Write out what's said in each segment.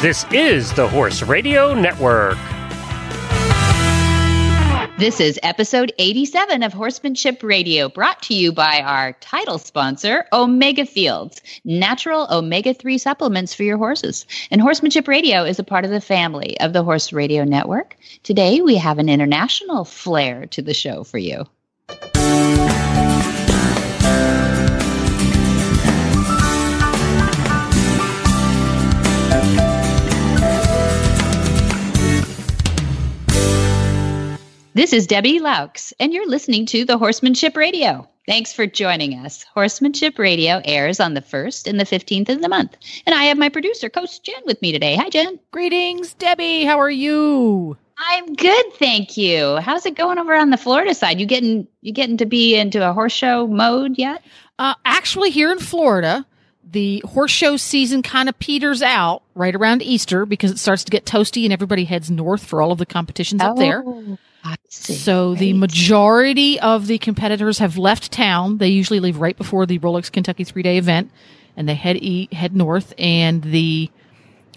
This is the Horse Radio Network. This is episode 87 of Horsemanship Radio, brought to you by our title sponsor, Omega Fields, natural omega 3 supplements for your horses. And Horsemanship Radio is a part of the family of the Horse Radio Network. Today, we have an international flair to the show for you. This is Debbie Loucks, and you're listening to the Horsemanship Radio. Thanks for joining us. Horsemanship Radio airs on the 1st and the 15th of the month. And I have my producer, Coach Jen, with me today. Hi, Jen. Greetings, Debbie. How are you? I'm good, thank you. How's it going over on the Florida side? You getting you getting to be into a horse show mode yet? Uh, actually, here in Florida, the horse show season kind of peters out right around Easter because it starts to get toasty and everybody heads north for all of the competitions oh. up there. So the majority of the competitors have left town. They usually leave right before the Rolex Kentucky three day event, and they head e- head north. And the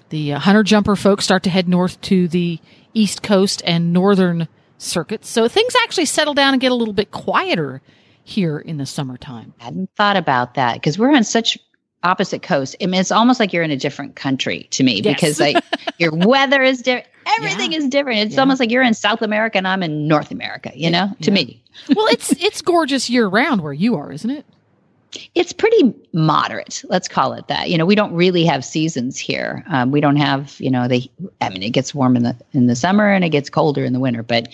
the uh, hunter jumper folks start to head north to the east coast and northern circuits. So things actually settle down and get a little bit quieter here in the summertime. I hadn't thought about that because we're on such opposite coasts. I mean, it's almost like you're in a different country to me yes. because like your weather is different. Everything yeah. is different. It's yeah. almost like you're in South America and I'm in North America, you know, to me. well, it's it's gorgeous year round where you are, isn't it? It's pretty moderate. Let's call it that. You know, we don't really have seasons here. Um, we don't have, you know, they. I mean, it gets warm in the in the summer and it gets colder in the winter. But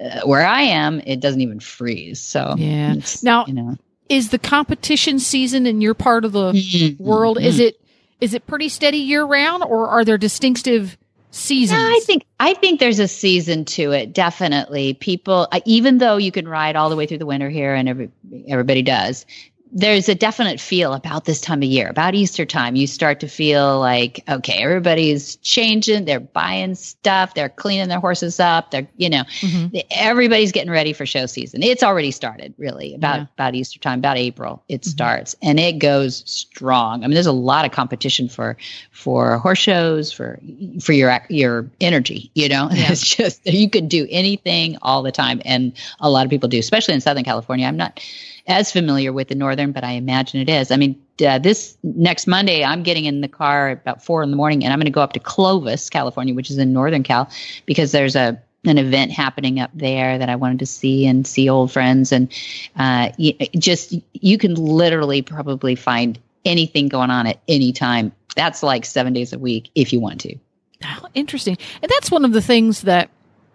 uh, where I am, it doesn't even freeze. So yeah. Now, you know, is the competition season in your part of the mm-hmm. world? Is it is it pretty steady year round, or are there distinctive seasons? I think I think there's a season to it. Definitely, people. Uh, even though you can ride all the way through the winter here, and every, everybody does, there's a definite feel about this time of year, about Easter time. You start to feel like, okay, everybody's changing. They're buying stuff. They're cleaning their horses up. They're, you know, mm-hmm. everybody's getting ready for show season. It's already started, really, about yeah. about Easter time, about April. It mm-hmm. starts and it goes strong. I mean, there's a lot of competition for for horse shows, for for your your energy. You know, yeah. it's just you could do anything all the time, and a lot of people do, especially in Southern California. I'm not as familiar with the northern, but I imagine it is. I mean, uh, this next Monday, I'm getting in the car about four in the morning, and I'm going to go up to Clovis, California, which is in Northern Cal, because there's a an event happening up there that I wanted to see and see old friends, and uh, just you can literally probably find anything going on at any time. That's like seven days a week if you want to. Oh, interesting, and that's one of the things that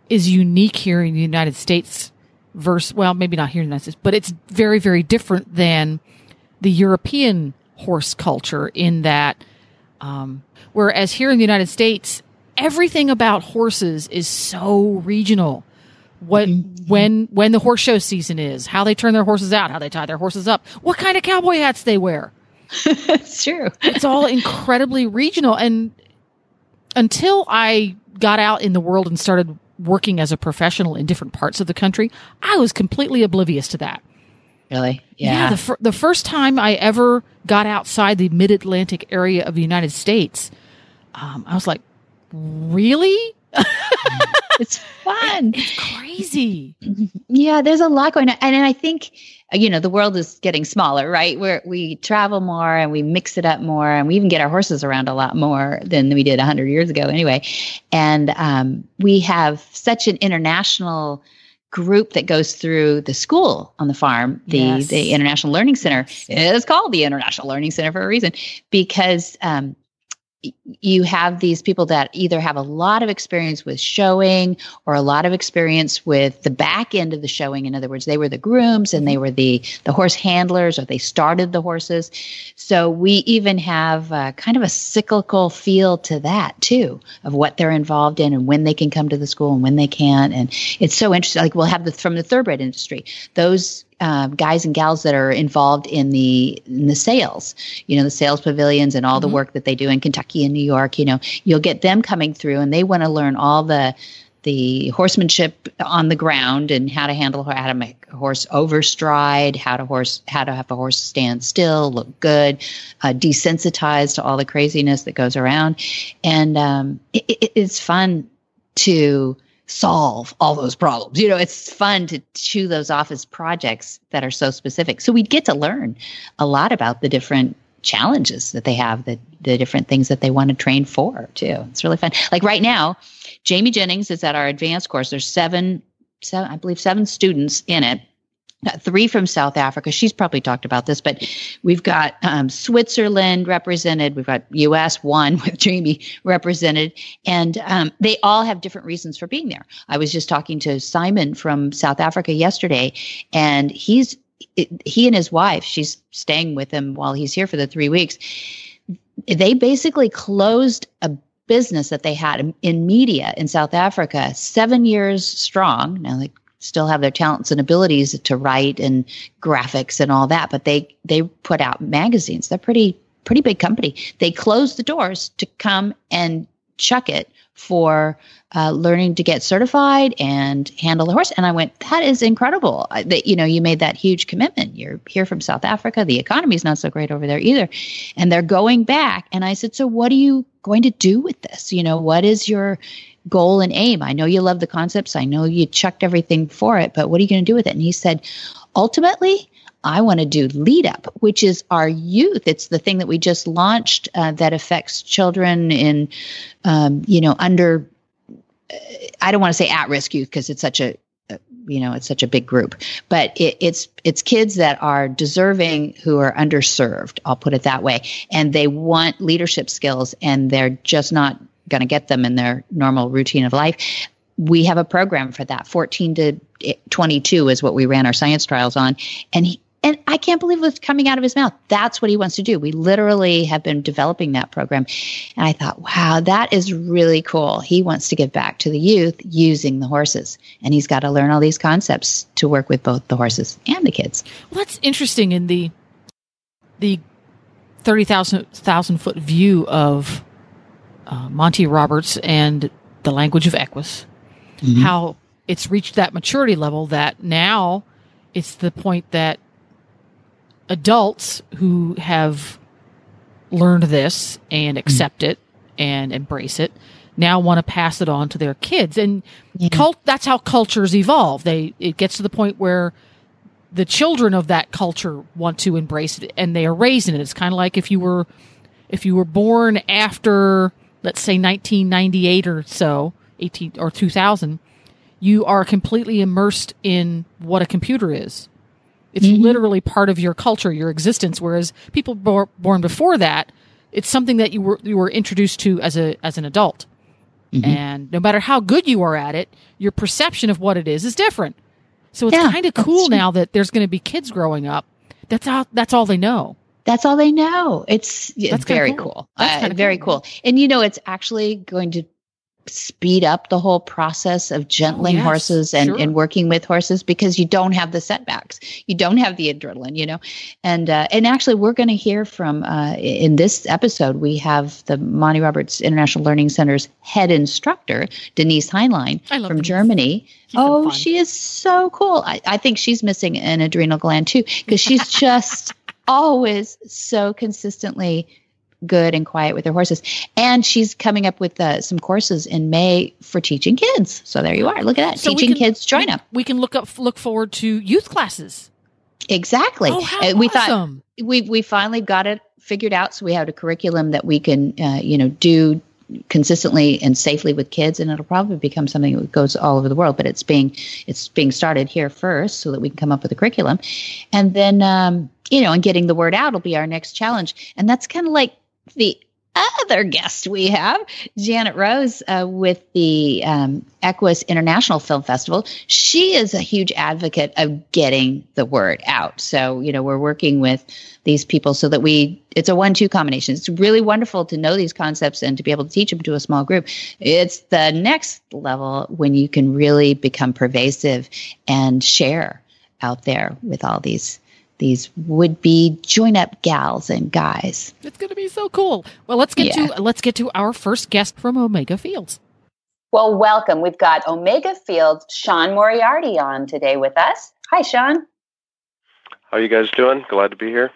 is unique here in the United States versus, well, maybe not here in the United States, but it's very, very different than the European horse culture in that, um, whereas here in the United States, everything about horses is so regional. What mm-hmm. when when the horse show season is, how they turn their horses out, how they tie their horses up, what kind of cowboy hats they wear. it's true. it's all incredibly regional, and until I got out in the world and started working as a professional in different parts of the country, I was completely oblivious to that. Really? Yeah. yeah the, fir- the first time I ever got outside the mid Atlantic area of the United States, um, I was like, really? it's fun. It's crazy. Yeah, there's a lot going on. And I think, you know, the world is getting smaller, right? Where we travel more and we mix it up more and we even get our horses around a lot more than we did 100 years ago anyway. And um, we have such an international group that goes through the school on the farm, the yes. the International Learning Center. It is called the International Learning Center for a reason because um, you have these people that either have a lot of experience with showing or a lot of experience with the back end of the showing. In other words they were the grooms and they were the the horse handlers or they started the horses. So we even have kind of a cyclical feel to that too of what they're involved in and when they can come to the school and when they can't. And it's so interesting like we'll have the from the thoroughbred industry those uh, guys and gals that are involved in the in the sales, you know, the sales pavilions and all mm-hmm. the work that they do in Kentucky and New York. You know, you'll get them coming through, and they want to learn all the the horsemanship on the ground and how to handle how to make a horse overstride, how to horse how to have a horse stand still, look good, uh, desensitized to all the craziness that goes around, and um, it, it, it's fun to solve all those problems. You know, it's fun to chew those off as projects that are so specific. So we'd get to learn a lot about the different challenges that they have, the the different things that they want to train for too. It's really fun. Like right now, Jamie Jennings is at our advanced course. There's seven, seven I believe seven students in it three from South Africa. She's probably talked about this, but we've got um, Switzerland represented. We've got U.S. one with Jamie represented, and um, they all have different reasons for being there. I was just talking to Simon from South Africa yesterday, and he's he and his wife. She's staying with him while he's here for the three weeks. They basically closed a business that they had in media in South Africa, seven years strong. Now they still have their talents and abilities to write and graphics and all that, but they they put out magazines. They're pretty pretty big company. They closed the doors to come and chuck it for uh, learning to get certified and handle the horse. And I went, that is incredible that, you know, you made that huge commitment. You're here from South Africa. The economy is not so great over there either. And they're going back. And I said, so what are you going to do with this? You know, what is your, goal and aim. I know you love the concepts. I know you chucked everything for it, but what are you going to do with it? And he said, ultimately, I want to do Lead Up, which is our youth. It's the thing that we just launched uh, that affects children in, um, you know, under. Uh, I don't want to say at risk youth because it's such a, uh, you know, it's such a big group, but it, it's it's kids that are deserving who are underserved. I'll put it that way, and they want leadership skills, and they're just not going to get them in their normal routine of life. We have a program for that. 14 to 22 is what we ran our science trials on. And he, and I can't believe what's coming out of his mouth. That's what he wants to do. We literally have been developing that program. And I thought, wow, that is really cool. He wants to give back to the youth using the horses. And he's got to learn all these concepts to work with both the horses and the kids. Well, that's interesting in the the 30,000 foot view of uh, Monty Roberts and the language of Equus, mm-hmm. how it's reached that maturity level that now it's the point that adults who have learned this and mm-hmm. accept mm-hmm. it and embrace it now want to pass it on to their kids and yeah. cult that's how cultures evolve they it gets to the point where the children of that culture want to embrace it and they are raised in it it's kind of like if you were if you were born after let's say 1998 or so, 18 or 2000, you are completely immersed in what a computer is. It's mm-hmm. literally part of your culture, your existence. Whereas people bor- born before that, it's something that you were you were introduced to as a as an adult. Mm-hmm. And no matter how good you are at it, your perception of what it is is different. So it's yeah, kind of cool now that there's going to be kids growing up. That's all. That's all they know. That's all they know. It's That's very cool. cool. Uh, very cool. cool. And you know, it's actually going to speed up the whole process of gentling yes, horses and, sure. and working with horses because you don't have the setbacks you don't have the adrenaline you know and uh, and actually we're going to hear from uh, in this episode we have the monty roberts international learning center's head instructor denise heinlein from denise. germany she's oh she is so cool I, I think she's missing an adrenal gland too because she's just always so consistently good and quiet with her horses. And she's coming up with uh, some courses in May for teaching kids. So there you are. Look at that. So teaching can, kids, join up. We can look up look forward to youth classes. Exactly. Oh, how we awesome. thought we we finally got it figured out so we have a curriculum that we can uh, you know do consistently and safely with kids and it'll probably become something that goes all over the world but it's being it's being started here first so that we can come up with a curriculum and then um, you know and getting the word out will be our next challenge and that's kind of like the other guest we have, Janet Rose, uh, with the um, Equus International Film Festival. She is a huge advocate of getting the word out. So, you know, we're working with these people so that we, it's a one two combination. It's really wonderful to know these concepts and to be able to teach them to a small group. It's the next level when you can really become pervasive and share out there with all these these would be join up gals and guys. It's going to be so cool. Well, let's get yeah. to let's get to our first guest from Omega Fields. Well, welcome. We've got Omega Fields Sean Moriarty on today with us. Hi, Sean. How are you guys doing? Glad to be here.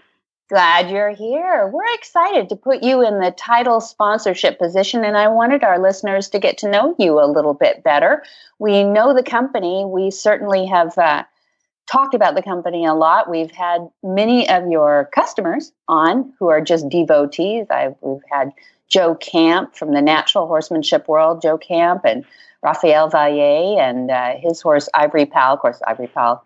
Glad you're here. We're excited to put you in the title sponsorship position, and I wanted our listeners to get to know you a little bit better. We know the company. We certainly have uh, talked about the company a lot. We've had many of your customers on who are just devotees. I've, we've had Joe Camp from the natural horsemanship world, Joe Camp, and Raphael Vallier and uh, his horse Ivory Pal. Of course, Ivory Pal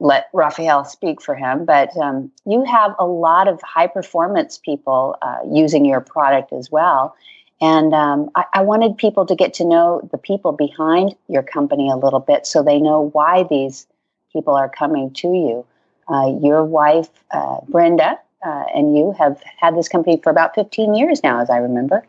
let Raphael speak for him, but um, you have a lot of high performance people uh, using your product as well. And um, I, I, wanted people to get to know the people behind your company a little bit so they know why these people are coming to you. Uh, your wife, uh, Brenda, uh, and you have had this company for about 15 years now, as I remember.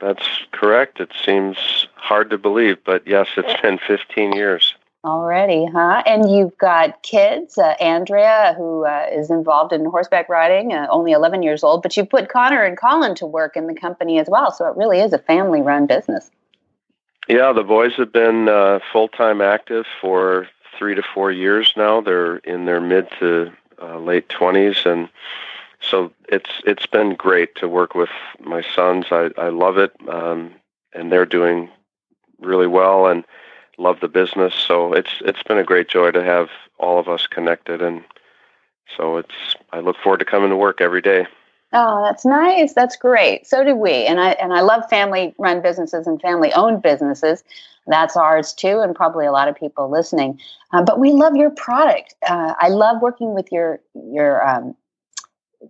That's correct. It seems hard to believe, but yes, it's been 15 years. Already, huh? And you've got kids, uh, Andrea, who uh, is involved in horseback riding, uh, only 11 years old, but you put Connor and Colin to work in the company as well. So it really is a family run business. Yeah, the boys have been uh, full time active for three to four years now. They're in their mid to uh, late 20s. And so it's it's been great to work with my sons. I, I love it. Um, and they're doing really well. And love the business. So it's it's been a great joy to have all of us connected, and so it's I look forward to coming to work every day. Oh, that's nice. That's great. So do we. And I and I love family run businesses and family owned businesses. That's ours too, and probably a lot of people listening. Um, but we love your product. Uh, I love working with your your um,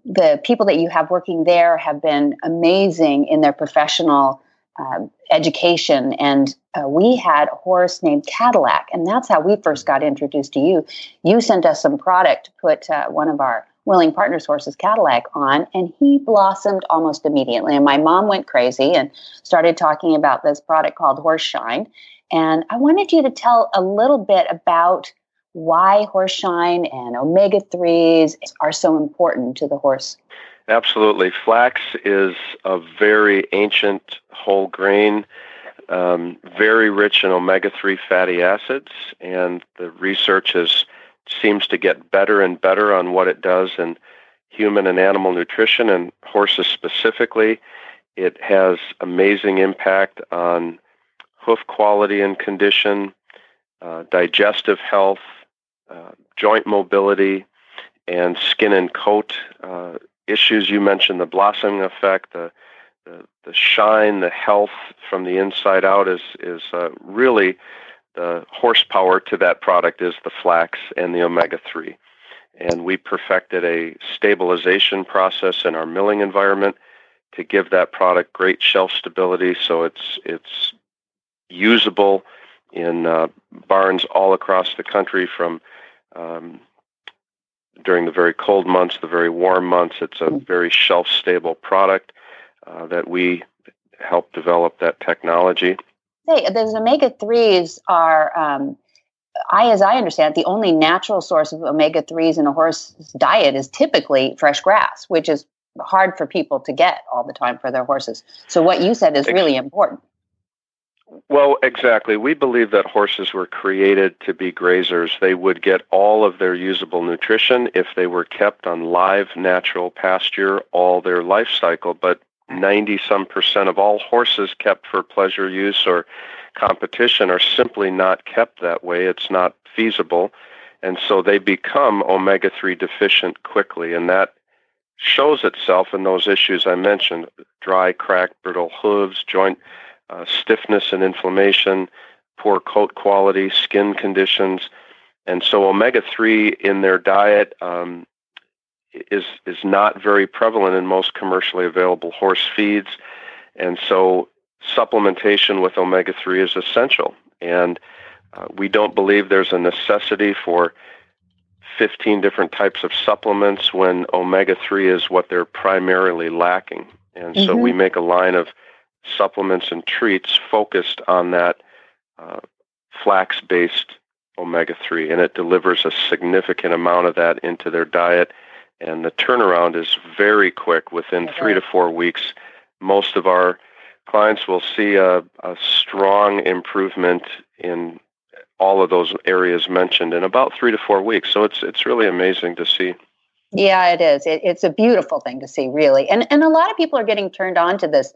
the people that you have working there have been amazing in their professional uh, education. And uh, we had a horse named Cadillac, and that's how we first got introduced to you. You sent us some product to put uh, one of our willing partners horses Cadillac on, and he blossomed almost immediately. And my mom went crazy and started talking about this product called Horse Shine. And I wanted you to tell a little bit about why horse shine and omega 3s are so important to the horse. Absolutely. Flax is a very ancient whole grain, um, very rich in omega 3 fatty acids, and the research has, seems to get better and better on what it does in human and animal nutrition, and horses specifically. It has amazing impact on hoof quality and condition, uh, digestive health, uh, joint mobility, and skin and coat uh, issues you mentioned the blossoming effect the, the, the shine the health from the inside out is is uh, really the horsepower to that product is the flax and the omega 3 and we perfected a stabilization process in our milling environment to give that product great shelf stability so it's it's usable in uh, barns all across the country from um, during the very cold months, the very warm months. It's a very shelf stable product uh, that we help develop that technology. Hey, those omega 3s are, um, I, as I understand it, the only natural source of omega 3s in a horse's diet is typically fresh grass, which is hard for people to get all the time for their horses. So, what you said is really important. Well, exactly. We believe that horses were created to be grazers. They would get all of their usable nutrition if they were kept on live, natural pasture all their life cycle. But 90 some percent of all horses kept for pleasure use or competition are simply not kept that way. It's not feasible. And so they become omega 3 deficient quickly. And that shows itself in those issues I mentioned dry, cracked, brittle hooves, joint uh, stiffness and inflammation, poor coat quality, skin conditions. And so omega 3 in their diet um, is, is not very prevalent in most commercially available horse feeds. And so supplementation with omega 3 is essential. And uh, we don't believe there's a necessity for 15 different types of supplements when omega 3 is what they're primarily lacking. And mm-hmm. so we make a line of supplements and treats focused on that uh, flax based omega 3, and it delivers a significant amount of that into their diet. And the turnaround is very quick within three to four weeks. Most of our clients will see a, a strong improvement in all of those areas mentioned in about three to four weeks. So it's it's really amazing to see. Yeah, it is. It, it's a beautiful thing to see, really. And and a lot of people are getting turned on to this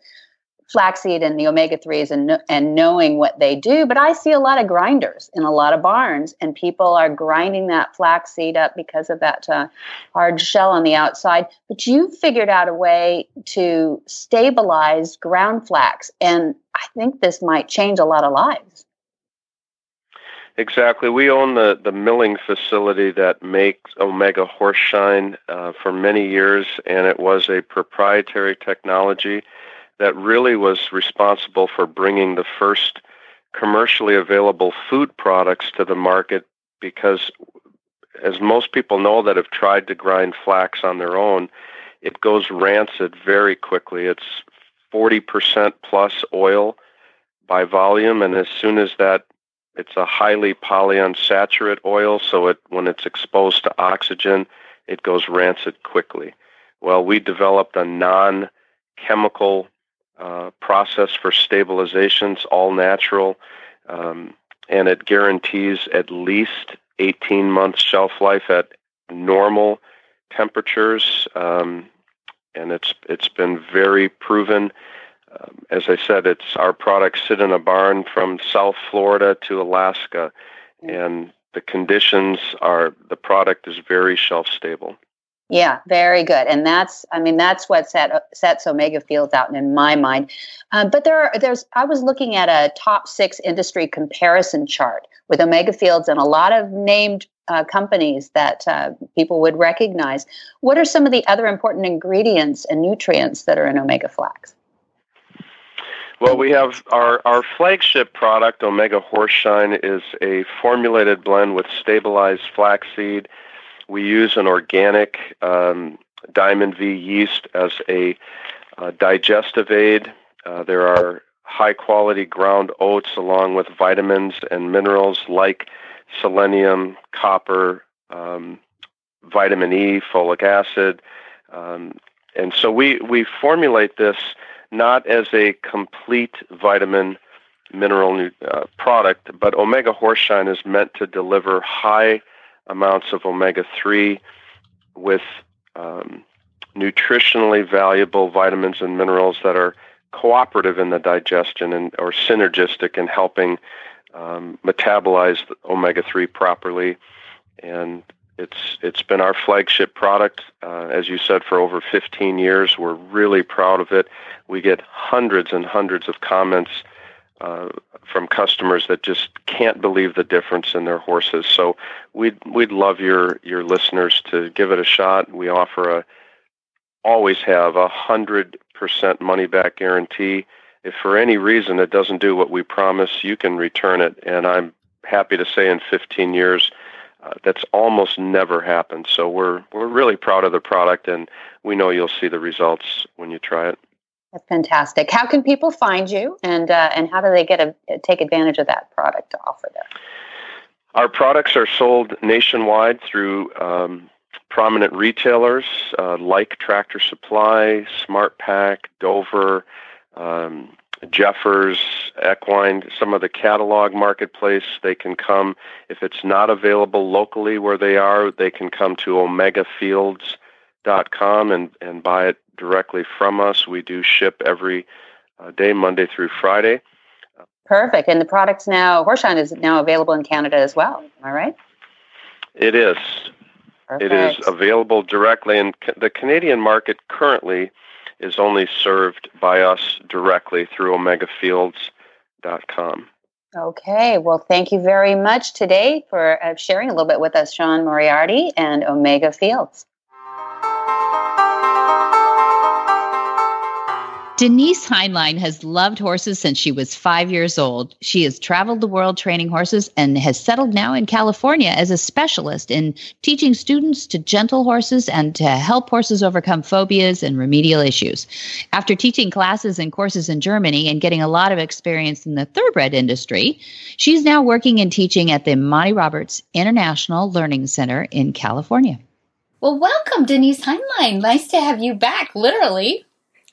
flaxseed and the omega 3s and and knowing what they do but i see a lot of grinders in a lot of barns and people are grinding that flaxseed up because of that uh, hard shell on the outside. But you figured out a way to stabilize ground flax and i think this might change a lot of lives. Exactly. We own the, the milling facility that makes Omega Horseshine uh, for many years, and it was a proprietary technology that really was responsible for bringing the first commercially available food products to the market because, as most people know that have tried to grind flax on their own, it goes rancid very quickly. It's 40% plus oil by volume, and as soon as that it's a highly polyunsaturated oil, so it when it's exposed to oxygen, it goes rancid quickly. Well, we developed a non-chemical uh, process for stabilizations, all natural, um, and it guarantees at least 18 months shelf life at normal temperatures, um, and it's it's been very proven um, as I said, it's our products sit in a barn from South Florida to Alaska, and the conditions are the product is very shelf stable. Yeah, very good, and that's I mean that's what set, sets Omega Fields out in my mind. Um, but there are there's I was looking at a top six industry comparison chart with Omega Fields and a lot of named uh, companies that uh, people would recognize. What are some of the other important ingredients and nutrients that are in Omega Flax? Well, we have our, our flagship product, Omega Horseshine, is a formulated blend with stabilized flaxseed. We use an organic um, Diamond V yeast as a uh, digestive aid. Uh, there are high quality ground oats along with vitamins and minerals like selenium, copper, um, vitamin E, folic acid. Um, and so we, we formulate this not as a complete vitamin mineral uh, product, but Omega Horseshine is meant to deliver high amounts of omega 3 with um, nutritionally valuable vitamins and minerals that are cooperative in the digestion and or synergistic in helping um, metabolize omega 3 properly. And it's it's been our flagship product, uh, as you said, for over 15 years. We're really proud of it. We get hundreds and hundreds of comments uh, from customers that just can't believe the difference in their horses. So we'd we'd love your your listeners to give it a shot. We offer a always have a hundred percent money back guarantee. If for any reason it doesn't do what we promise, you can return it. And I'm happy to say in 15 years uh, that's almost never happened. So we're we're really proud of the product, and we know you'll see the results when you try it. That's fantastic. How can people find you, and uh, and how do they get a take advantage of that product to offer them? Our products are sold nationwide through um, prominent retailers uh, like Tractor Supply, SmartPak, Dover, um, Jeffers, Equine, some of the catalog marketplace, they can come. If it's not available locally where they are, they can come to omegafields.com and, and buy it directly from us. We do ship every uh, day, Monday through Friday. Perfect. And the product's now, Horseshine is now available in Canada as well. Am I right? It is. Perfect. It is available directly in the Canadian market currently is only served by us directly through omegafields.com. Okay, well, thank you very much today for uh, sharing a little bit with us, Sean Moriarty and Omega Fields. Denise Heinlein has loved horses since she was five years old. She has traveled the world training horses and has settled now in California as a specialist in teaching students to gentle horses and to help horses overcome phobias and remedial issues. After teaching classes and courses in Germany and getting a lot of experience in the thoroughbred industry, she's now working and teaching at the Monty Roberts International Learning Center in California. Well, welcome, Denise Heinlein. Nice to have you back, literally.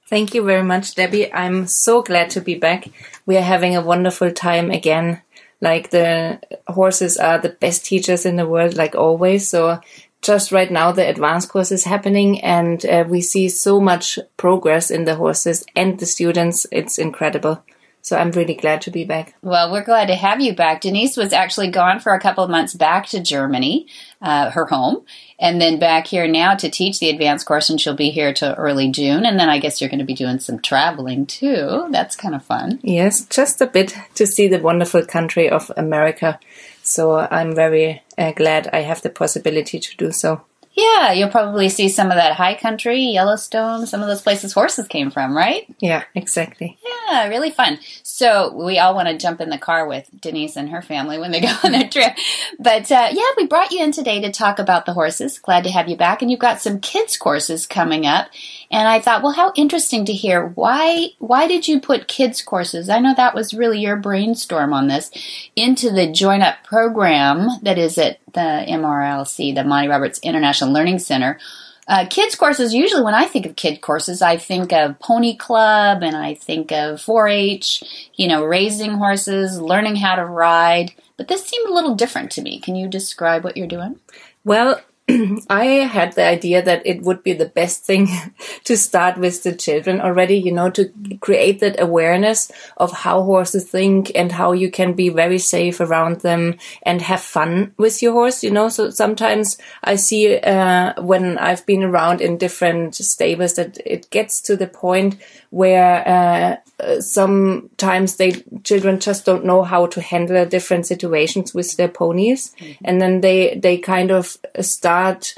Thank you very much, Debbie. I'm so glad to be back. We are having a wonderful time again. Like the horses are the best teachers in the world, like always. So just right now, the advanced course is happening and uh, we see so much progress in the horses and the students. It's incredible. So I'm really glad to be back. Well, we're glad to have you back. Denise was actually gone for a couple of months back to Germany, uh, her home, and then back here now to teach the advanced course, and she'll be here till early June. And then I guess you're going to be doing some traveling too. That's kind of fun. Yes, just a bit to see the wonderful country of America. So I'm very uh, glad I have the possibility to do so. Yeah, you'll probably see some of that high country, Yellowstone, some of those places horses came from, right? Yeah, exactly. Yeah, really fun. So we all want to jump in the car with Denise and her family when they go on their trip. But uh, yeah, we brought you in today to talk about the horses. Glad to have you back. And you've got some kids courses coming up. And I thought, well, how interesting to hear why why did you put kids courses? I know that was really your brainstorm on this into the join up program that is at the MRLC, the Monty Roberts International Learning Center. Uh, kids courses, usually when I think of kid courses, I think of pony club and I think of 4 H, you know, raising horses, learning how to ride. But this seemed a little different to me. Can you describe what you're doing? Well, I had the idea that it would be the best thing to start with the children already, you know, to create that awareness of how horses think and how you can be very safe around them and have fun with your horse, you know. So sometimes I see uh, when I've been around in different stables that it gets to the point where uh, sometimes they children just don't know how to handle different situations with their ponies, mm-hmm. and then they they kind of start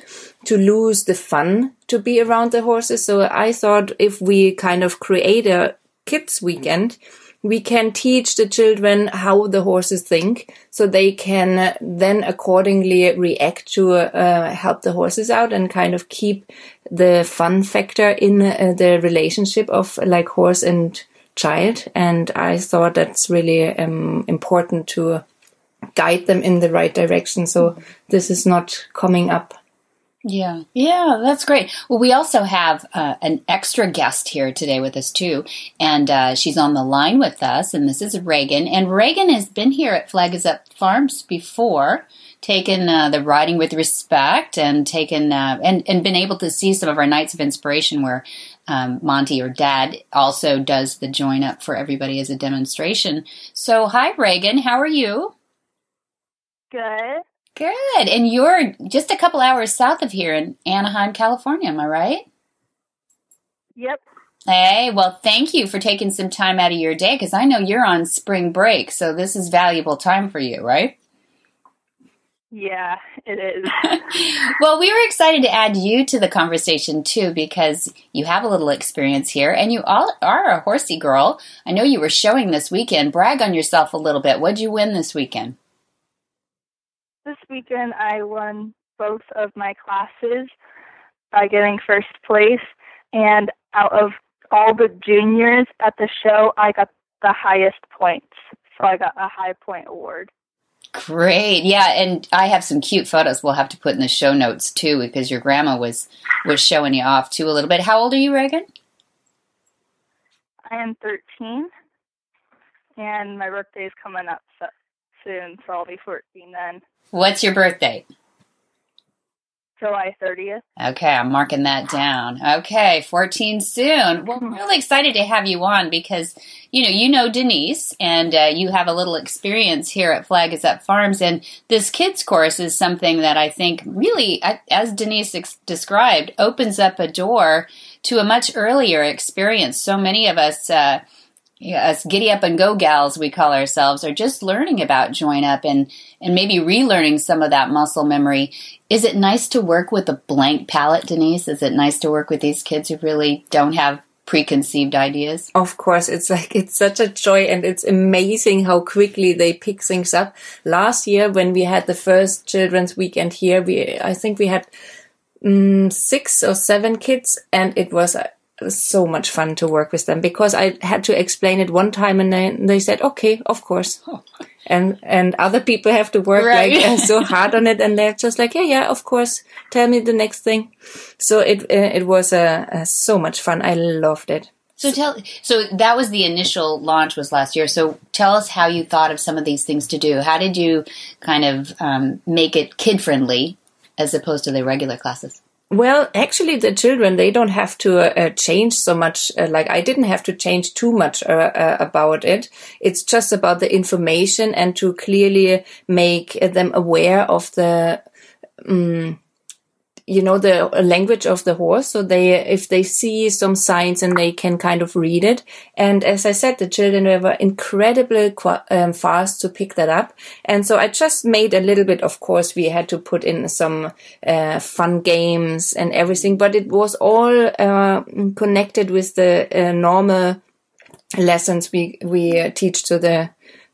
to lose the fun to be around the horses. So I thought if we kind of create a kids weekend we can teach the children how the horses think so they can then accordingly react to uh, help the horses out and kind of keep the fun factor in uh, the relationship of like horse and child. And i thought that's really um, important to guide them in the right direction. So this is not coming up yeah, yeah, that's great. Well, we also have uh, an extra guest here today with us too, and uh, she's on the line with us. And this is Reagan, and Reagan has been here at Flag is Up Farms before, taken uh, the riding with respect, and taken uh, and and been able to see some of our nights of inspiration where um, Monty or Dad also does the join up for everybody as a demonstration. So, hi, Reagan, how are you? Good. Good. And you're just a couple hours south of here in Anaheim, California, am I right? Yep. Hey, well, thank you for taking some time out of your day because I know you're on spring break, so this is valuable time for you, right? Yeah, it is. well, we were excited to add you to the conversation too because you have a little experience here and you all are a horsey girl. I know you were showing this weekend. Brag on yourself a little bit. What'd you win this weekend? This weekend, I won both of my classes by getting first place. And out of all the juniors at the show, I got the highest points. So I got a high point award. Great. Yeah, and I have some cute photos we'll have to put in the show notes too because your grandma was was showing you off too a little bit. How old are you, Reagan? I am 13 and my birthday is coming up so, soon, so I'll be 14 then. What's your birthday? July 30th. Okay, I'm marking that down. Okay, 14 soon. Well, I'm really excited to have you on because, you know, you know Denise and uh, you have a little experience here at Flag is Up Farms. And this kids course is something that I think really, as Denise ex- described, opens up a door to a much earlier experience. So many of us, uh, us giddy up and go gals, we call ourselves, are just learning about join up and, and maybe relearning some of that muscle memory. Is it nice to work with a blank palette, Denise? Is it nice to work with these kids who really don't have preconceived ideas? Of course, it's like it's such a joy and it's amazing how quickly they pick things up. Last year when we had the first children's weekend here, we I think we had um, six or seven kids and it was so much fun to work with them because I had to explain it one time and then they said, okay, of course. Oh. And, and other people have to work right. like uh, so hard on it and they're just like, yeah, yeah, of course. Tell me the next thing. So it, uh, it was uh, uh, so much fun. I loved it. So tell so that was the initial launch was last year. So tell us how you thought of some of these things to do. How did you kind of um, make it kid friendly as opposed to the regular classes? Well, actually, the children they don't have to uh, change so much. Uh, like I didn't have to change too much uh, uh about it. It's just about the information and to clearly make them aware of the. Um, you know the language of the horse. So they if they see some signs and they can kind of read it. And as i said the children were incredibly um, fast to pick that up. And so i just made a little bit of course we had to put in some uh, fun games and everything but it was all uh, connected with the uh, normal lessons we we uh, teach to the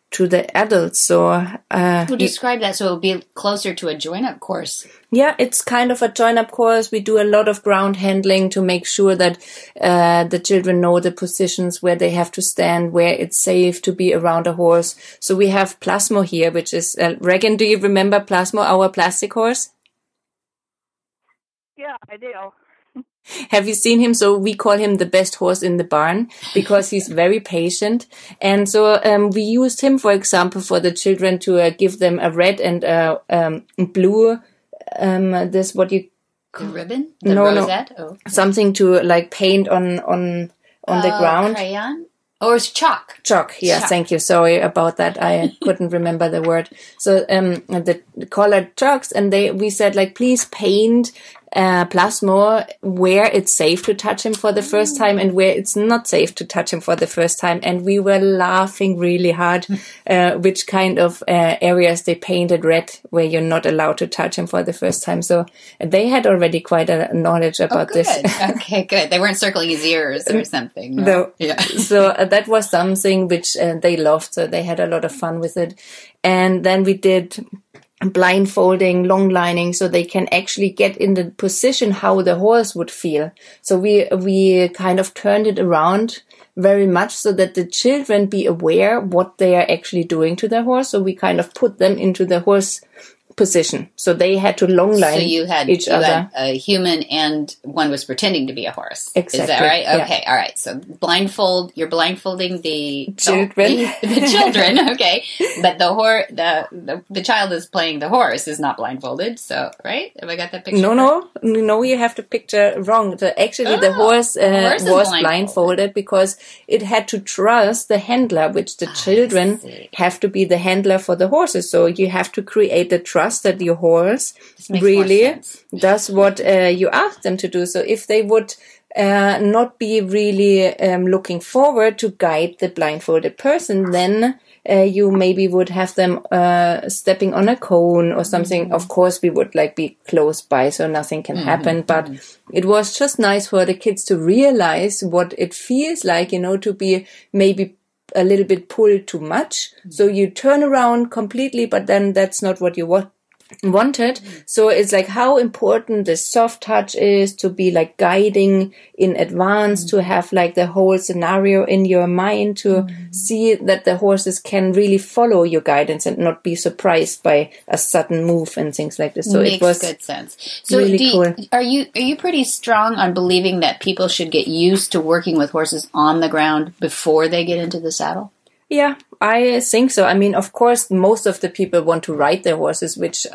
to the adults. So, uh, we'll describe that so it'll be closer to a join up course. Yeah, it's kind of a join up course. We do a lot of ground handling to make sure that uh, the children know the positions where they have to stand, where it's safe to be around a horse. So we have Plasmo here, which is uh, Regan. Do you remember Plasmo, our plastic horse? Yeah, I do. Have you seen him? So we call him the best horse in the barn because he's very patient. And so um, we used him, for example, for the children to uh, give them a red and a um, blue. Um, this what you the ribbon, the no, rosette, no, oh. something to like paint on on on the oh, ground. Crayon. Or it's chalk. Chalk, yeah, chalk. thank you. Sorry about that. I couldn't remember the word. So, um, the colored chalks and they, we said like, please paint uh, more, where it's safe to touch him for the first time and where it's not safe to touch him for the first time. And we were laughing really hard, uh, which kind of uh, areas they painted red where you're not allowed to touch him for the first time. So they had already quite a knowledge about oh, this. okay, good. They weren't circling his ears or something. No. no. Yeah. so uh, that was something which uh, they loved. So they had a lot of fun with it. And then we did blindfolding, long lining, so they can actually get in the position how the horse would feel. So we, we kind of turned it around very much so that the children be aware what they are actually doing to their horse. So we kind of put them into the horse position. So they had to long line so you had, each you other. Had a human and one was pretending to be a horse. Exactly. Is that right? Yeah. Okay. All right. So blindfold. You're blindfolding the children. The, the children. Okay. But the horse, the, the the child is playing the horse is not blindfolded. So right? Have I got that picture? No, no, no. You have the picture wrong. The, actually, oh, the horse, uh, horse was blindfolded. blindfolded. because it had to trust the handler, which the children have to be the handler for the horses. So you have to create the trust trust that your horse really does what uh, you ask them to do. So if they would uh, not be really um, looking forward to guide the blindfolded person, then uh, you maybe would have them uh, stepping on a cone or something. Mm -hmm. Of course, we would like be close by so nothing can mm -hmm. happen. But mm -hmm. it was just nice for the kids to realize what it feels like, you know, to be maybe a little bit pulled too much. Mm-hmm. So you turn around completely, but then that's not what you want wanted. So it's like how important the soft touch is to be like guiding in advance, mm-hmm. to have like the whole scenario in your mind, to mm-hmm. see that the horses can really follow your guidance and not be surprised by a sudden move and things like this. So Makes it was good sense. So really you, cool. are you are you pretty strong on believing that people should get used to working with horses on the ground before they get into the saddle? Yeah, I think so. I mean, of course, most of the people want to ride their horses, which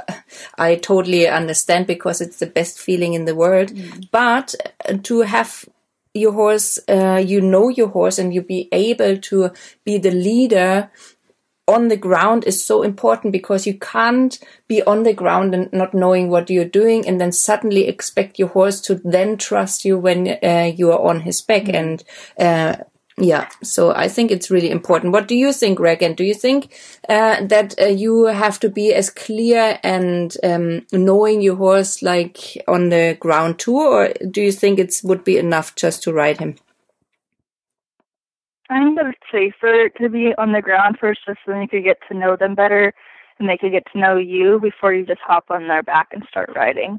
I totally understand because it's the best feeling in the world. Mm. But uh, to have your horse, uh, you know your horse, and you be able to be the leader on the ground is so important because you can't be on the ground and not knowing what you're doing and then suddenly expect your horse to then trust you when uh, you are on his back mm. and uh, yeah, so I think it's really important. What do you think, Regan? Do you think uh, that uh, you have to be as clear and um, knowing your horse like on the ground too, or do you think it would be enough just to ride him? I think it's safer to be on the ground first, just so you could get to know them better, and they could get to know you before you just hop on their back and start riding.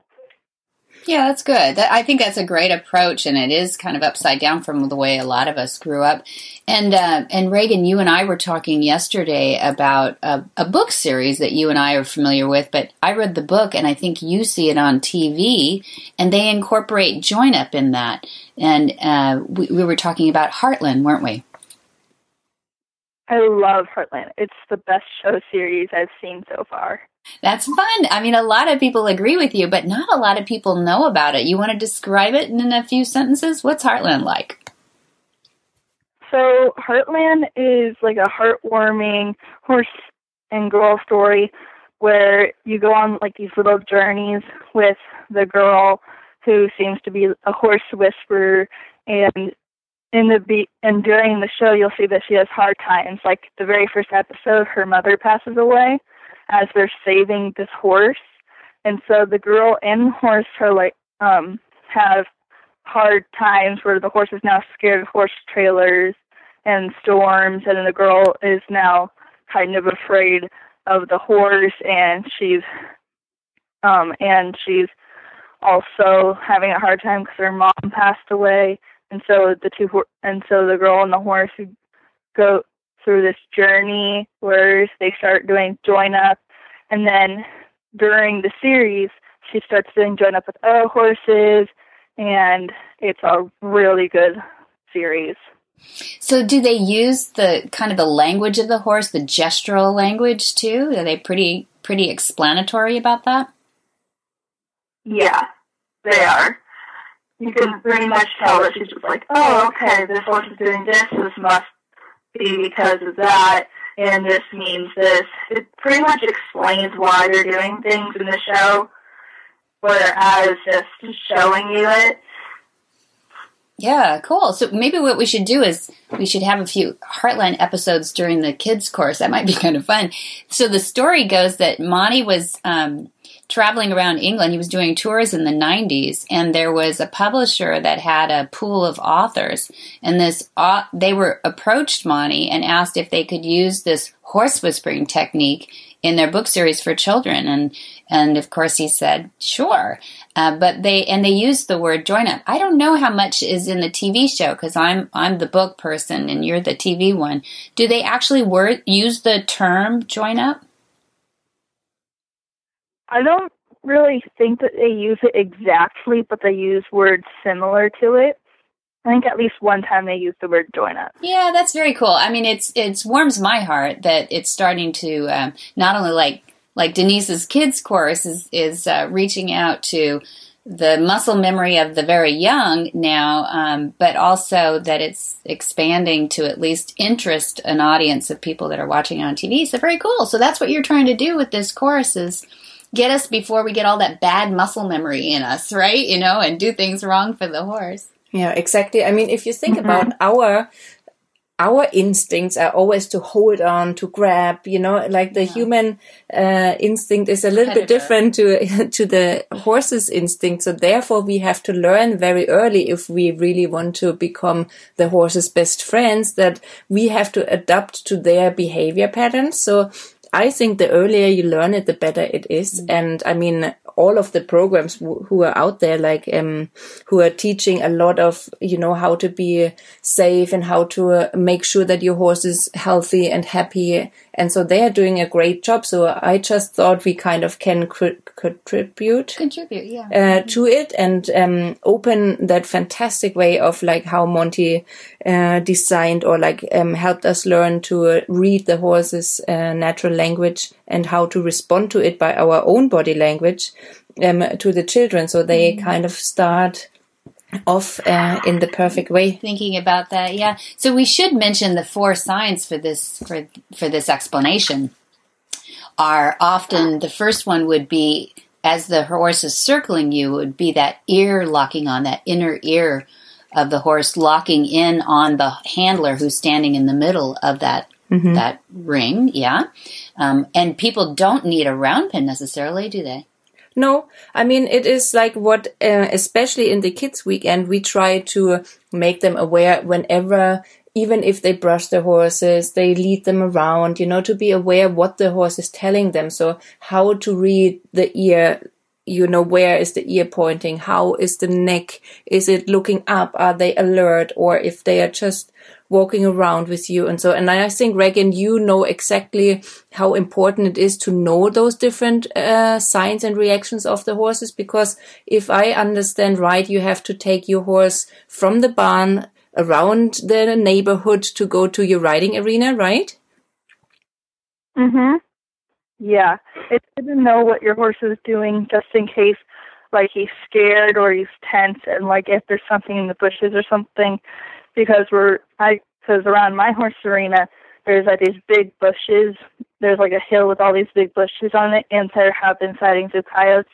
Yeah, that's good. That, I think that's a great approach, and it is kind of upside down from the way a lot of us grew up. And uh, and Reagan, you and I were talking yesterday about a, a, book series that you and I are familiar with. But I read the book, and I think you see it on TV, and they incorporate join up in that. And uh, we, we were talking about Heartland, weren't we? I love Heartland. It's the best show series I've seen so far. That's fun. I mean, a lot of people agree with you, but not a lot of people know about it. You want to describe it in a few sentences? What's Heartland like? So, Heartland is like a heartwarming horse and girl story where you go on like these little journeys with the girl who seems to be a horse whisperer and in the be and during the show you'll see that she has hard times like the very first episode her mother passes away as they're saving this horse. And so the girl and the horse are like um have hard times where the horse is now scared of horse trailers and storms and the girl is now kind of afraid of the horse and she's um and she's also having a hard time because her mom passed away and so the two and so the girl and the horse go through this journey where they start doing join up. And then during the series she starts doing join up with other horses and it's a really good series. So do they use the kind of the language of the horse the gestural language too? Are they pretty pretty explanatory about that? Yeah they are. You can pretty much tell that she's just like oh okay this horse is doing this this must because of that, and this means this. It pretty much explains why they're doing things in the show, whereas just showing you it. Yeah, cool. So maybe what we should do is we should have a few Heartland episodes during the kids course. That might be kind of fun. So the story goes that Monty was um, traveling around England. He was doing tours in the 90s, and there was a publisher that had a pool of authors. And this, uh, they were approached Monty and asked if they could use this horse whispering technique in their book series for children. And and of course he said sure. Uh, but they and they used the word join up. I don't know how much is in the TV show because I'm I'm the book person and you're the TV one. Do they actually word use the term join up? I don't really think that they use it exactly, but they use words similar to it. I think at least one time they used the word join up. Yeah, that's very cool. I mean, it's it's warms my heart that it's starting to um, not only like like Denise's kids course is is uh, reaching out to the muscle memory of the very young now, um, but also that it's expanding to at least interest an audience of people that are watching on TV. So very cool. So that's what you're trying to do with this course is get us before we get all that bad muscle memory in us, right? You know, and do things wrong for the horse. Yeah, exactly. I mean, if you think mm-hmm. about our our instincts are always to hold on, to grab, you know, like the yeah. human uh, instinct is a little bit different to to the horse's instinct. So therefore, we have to learn very early if we really want to become the horse's best friends that we have to adapt to their behavior patterns. So I think the earlier you learn it, the better it is. Mm. And I mean, all of the programs who are out there, like um, who are teaching a lot of you know how to be safe and how to uh, make sure that your horse is healthy and happy, and so they are doing a great job. So I just thought we kind of can contribute, contribute, yeah, uh, to it and um, open that fantastic way of like how Monty uh, designed or like um, helped us learn to uh, read the horse's uh, natural language and how to respond to it by our own body language um, to the children so they mm. kind of start off uh, in the perfect way thinking about that yeah so we should mention the four signs for this for for this explanation are often the first one would be as the horse is circling you would be that ear locking on that inner ear of the horse locking in on the handler who's standing in the middle of that mm-hmm. that ring yeah um, and people don't need a round pen necessarily, do they? No, I mean, it is like what, uh, especially in the kids' weekend, we try to make them aware whenever, even if they brush the horses, they lead them around, you know, to be aware what the horse is telling them. So how to read the ear you know, where is the ear pointing? How is the neck? Is it looking up? Are they alert? Or if they are just walking around with you and so and I think Regan you know exactly how important it is to know those different uh, signs and reactions of the horses because if I understand right you have to take your horse from the barn around the neighborhood to go to your riding arena right? Mhm yeah. It's good to know what your horse is doing just in case like he's scared or he's tense and like if there's something in the bushes or something because we're I because around my horse arena there's like these big bushes. There's like a hill with all these big bushes on it, and there have been sightings of coyotes.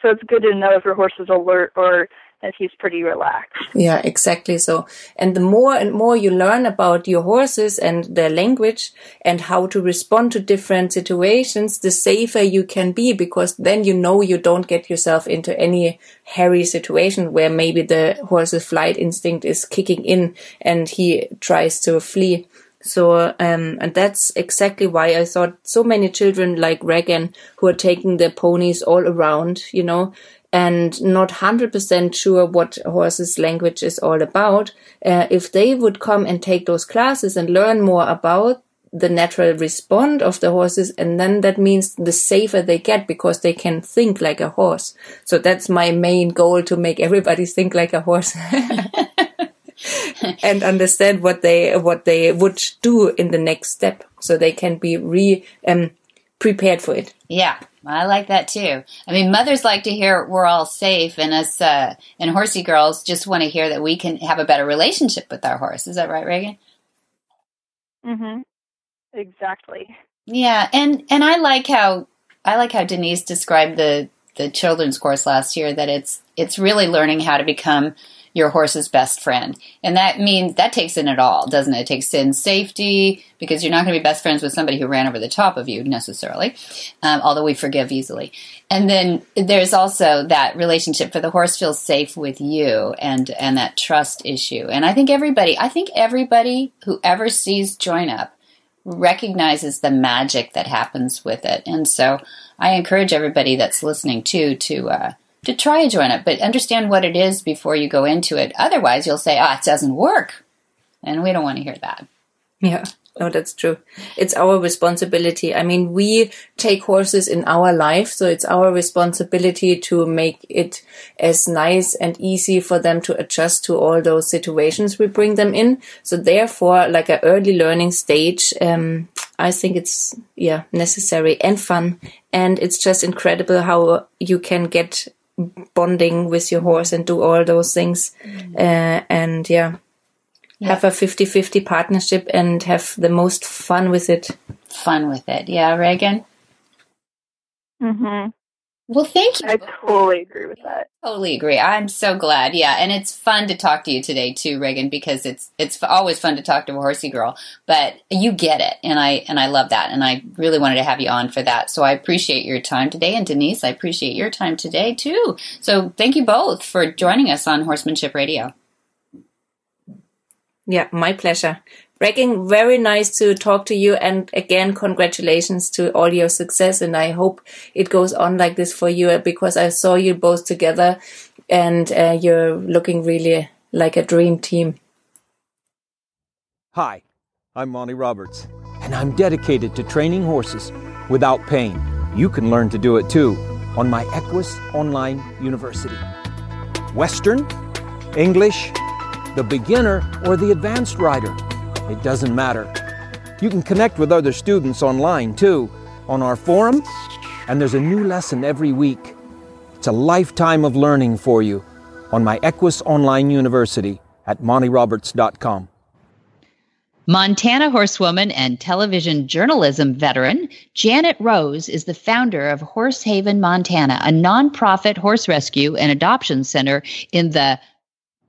So it's good to know if your horse is alert or that he's pretty relaxed. Yeah, exactly. So, and the more and more you learn about your horses and their language and how to respond to different situations, the safer you can be because then you know you don't get yourself into any hairy situation where maybe the horse's flight instinct is kicking in and he tries to flee. So, um, and that's exactly why I thought so many children like Regan who are taking their ponies all around, you know, and not 100% sure what horses language is all about, uh, if they would come and take those classes and learn more about the natural response of the horses and then that means the safer they get because they can think like a horse. So that's my main goal to make everybody think like a horse and understand what they what they would do in the next step so they can be re um, prepared for it yeah I like that too. I mean, mothers like to hear we're all safe, and us uh, and horsey girls just want to hear that we can have a better relationship with our horse. Is that right, Regan? Mm-hmm. Exactly. Yeah, and and I like how I like how Denise described the the children's course last year. That it's it's really learning how to become your horse's best friend. And that means that takes in it all, doesn't it? It takes in safety because you're not going to be best friends with somebody who ran over the top of you necessarily, um, although we forgive easily. And then there's also that relationship for the horse feels safe with you and, and that trust issue. And I think everybody, I think everybody who ever sees join up recognizes the magic that happens with it. And so I encourage everybody that's listening too to, uh, to try a join it, but understand what it is before you go into it. Otherwise, you'll say, ah, it doesn't work. And we don't want to hear that. Yeah. No, that's true. It's our responsibility. I mean, we take horses in our life, so it's our responsibility to make it as nice and easy for them to adjust to all those situations we bring them in. So therefore, like an early learning stage, um, I think it's, yeah, necessary and fun. And it's just incredible how you can get bonding with your horse and do all those things. Mm. Uh, and yeah, yeah, have a 50 50 partnership and have the most fun with it. Fun with it. Yeah, Regan? Mm-hmm. Well, thank you. I totally agree with that. Totally agree. I'm so glad. Yeah, and it's fun to talk to you today too, Regan, because it's it's always fun to talk to a horsey girl. But you get it, and I and I love that, and I really wanted to have you on for that. So I appreciate your time today, and Denise, I appreciate your time today too. So thank you both for joining us on Horsemanship Radio. Yeah, my pleasure. Regan, very nice to talk to you. And again, congratulations to all your success. And I hope it goes on like this for you because I saw you both together and uh, you're looking really like a dream team. Hi, I'm Monty Roberts, and I'm dedicated to training horses without pain. You can learn to do it too on my Equus Online University. Western, English, the beginner, or the advanced rider. It doesn't matter. You can connect with other students online too, on our forum, and there's a new lesson every week. It's a lifetime of learning for you on my Equus Online University at montyroberts.com. Montana horsewoman and television journalism veteran Janet Rose is the founder of Horse Haven, Montana, a nonprofit horse rescue and adoption center in the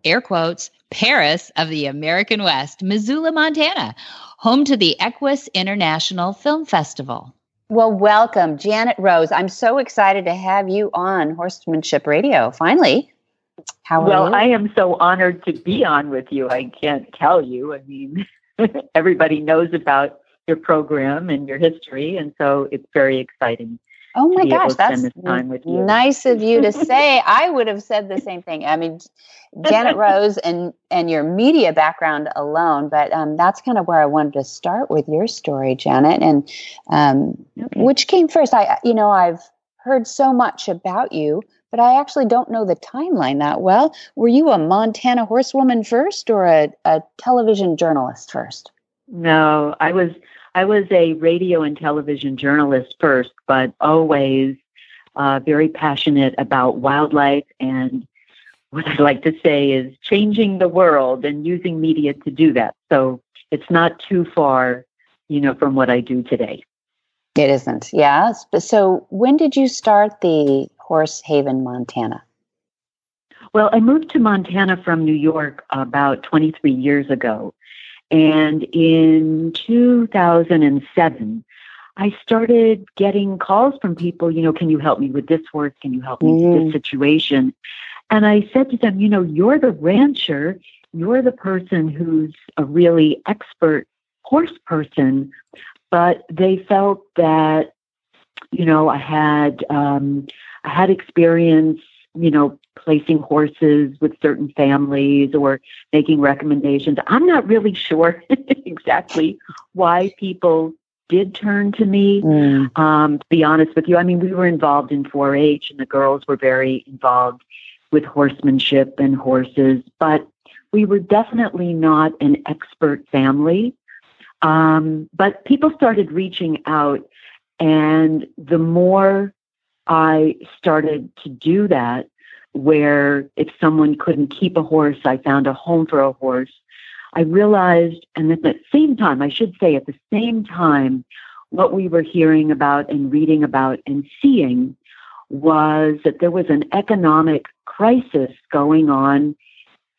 air quotes Paris of the American West, Missoula, Montana, home to the Equus International Film Festival. Well, welcome, Janet Rose. I'm so excited to have you on Horsemanship Radio. Finally. How well, you? I am so honored to be on with you. I can't tell you. I mean, everybody knows about your program and your history, and so it's very exciting Oh my gosh, that's spend this time with you. nice of you to say. I would have said the same thing. I mean, Janet Rose and and your media background alone, but um, that's kind of where I wanted to start with your story, Janet. And um, Okay. which came first? I you know I've heard so much about you, but I actually don't know the timeline that well. Were you a Montana horsewoman first, or a, a television journalist first? No, I was I was a radio and television journalist first, but always uh, very passionate about wildlife and what I like to say is changing the world and using media to do that. So it's not too far, you know, from what I do today. It isn't. Yes. So when did you start the Horse Haven, Montana? Well, I moved to Montana from New York about 23 years ago. And in 2007, I started getting calls from people, you know, can you help me with this horse? Can you help me with Mm. this situation? And I said to them, you know, you're the rancher, you're the person who's a really expert horse person, but they felt that, you know, I had um, I had experience, you know, placing horses with certain families or making recommendations. I'm not really sure exactly why people did turn to me. Mm. Um, to be honest with you, I mean, we were involved in 4 H and the girls were very involved with horsemanship and horses, but we were definitely not an expert family. Um, but people started reaching out, and the more I started to do that, where if someone couldn't keep a horse, I found a home for a horse. I realized, and at the same time, I should say, at the same time, what we were hearing about and reading about and seeing was that there was an economic crisis going on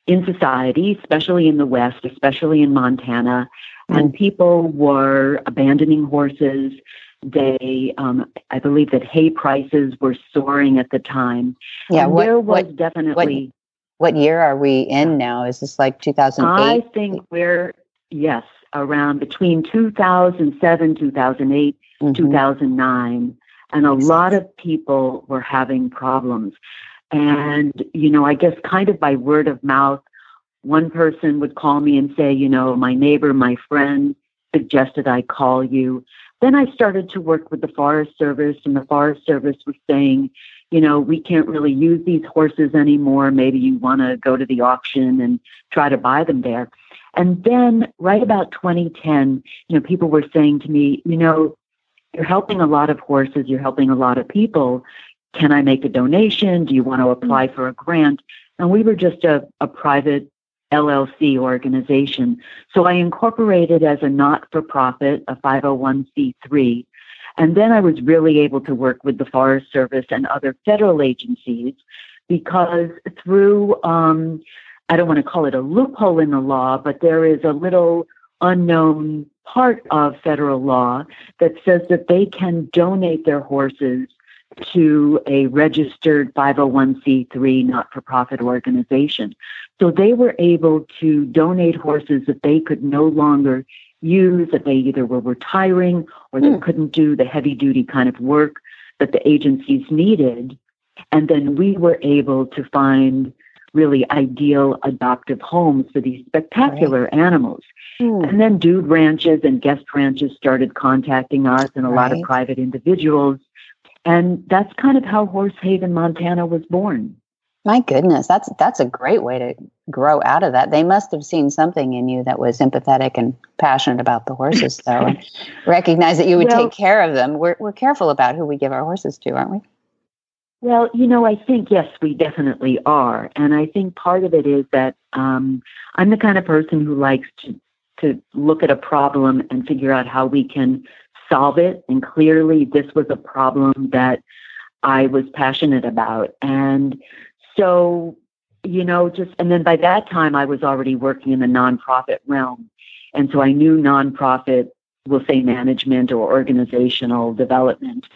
in society, especially in the West, especially in Montana, and mm. people were abandoning horses. They, um, I believe that hay prices were soaring at the time. Yeah. What, there was what, definitely. what year are we in now? Is this like 2008? I think we're yes around between 2007, 2008, Mhm. 2009, and a lot of people were having problems. And you know, I guess kind of by word of mouth, one person would call me and say, you know, my neighbor, my friend suggested I call you. Then I started to work with the Forest Service, and the Forest Service was saying, you know, we can't really use these horses anymore. Maybe you want to go to the auction and try to buy them there. And then right about 2010, you know, people were saying to me, you know, you're helping a lot of horses, you're helping a lot of people. Can I make a donation? Do you want to apply mm-hmm. for a grant? And we were just a, a private LLC organization. So I incorporated as a not for profit, a 501c3. And then I was really able to work with the Forest Service and other federal agencies because through, um, I don't want to call it a loophole in the law, but there is a little unknown part of federal law that says that they can donate their horses to a registered 501c3 not for profit organization. So they were able to donate horses that they could no longer use, that they either were retiring or they Hmm. couldn't do the heavy duty kind of work that the agencies needed. And then we were able to find really ideal adoptive homes for these spectacular animals. Hmm. And then dude ranches and guest ranches started contacting us and a lot of private individuals. And that's kind of how Horse Haven, Montana was born. My goodness, that's that's a great way to grow out of that. They must have seen something in you that was empathetic and passionate about the horses, though, and recognize that you would Well- take care of them. We're we're careful about who we give our horses to, aren't we? Well, you know, I think, yes, we definitely are. And I think part of it is that um, I'm the kind of person who likes to, to look at a problem and figure out how we can solve it. And clearly, this was a problem that I was passionate about. And so, you know, just, and then by that time, I was already working in the nonprofit realm. And so I knew nonprofit, we'll say management or organizational development.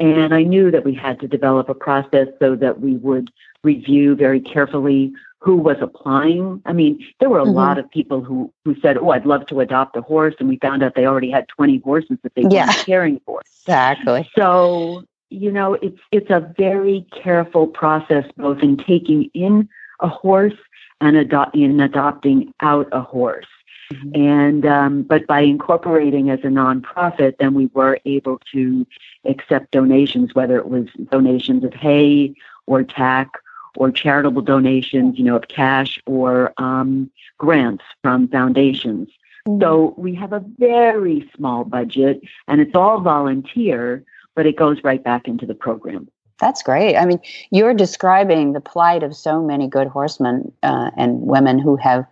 And I knew that we had to develop a process so that we would review very carefully who was applying. I mean, there were a Mhm. lot of people who, who said, Oh, I'd love to adopt a horse. And we found out they already had 20 horses that they Yeah. weren't caring for. Exactly. So, you know, it's it's a very careful process, both in taking in a horse and adopt, in adopting out a horse. Mm-hmm. And um, but by incorporating as a nonprofit, then we were able to accept donations, whether it was donations of hay or tack or charitable donations, you know, of cash or um, grants from foundations. Mm-hmm. So we have a very small budget, and it's all volunteer, but it goes right back into the program. That's great. I mean, you're describing the plight of so many good horsemen uh, and women who have,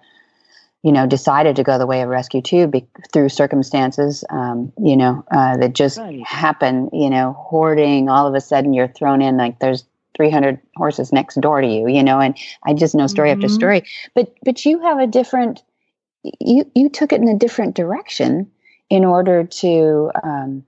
you know, decided to go the way of rescue too be- through circumstances, um, you know, uh, that just right. happen. You know, hoarding. All of a sudden, you're thrown in like there's 300 horses next door to you. You know, and I just know story mm-hmm. after story. But but you have a different. You you took it in a different direction in order to. Um,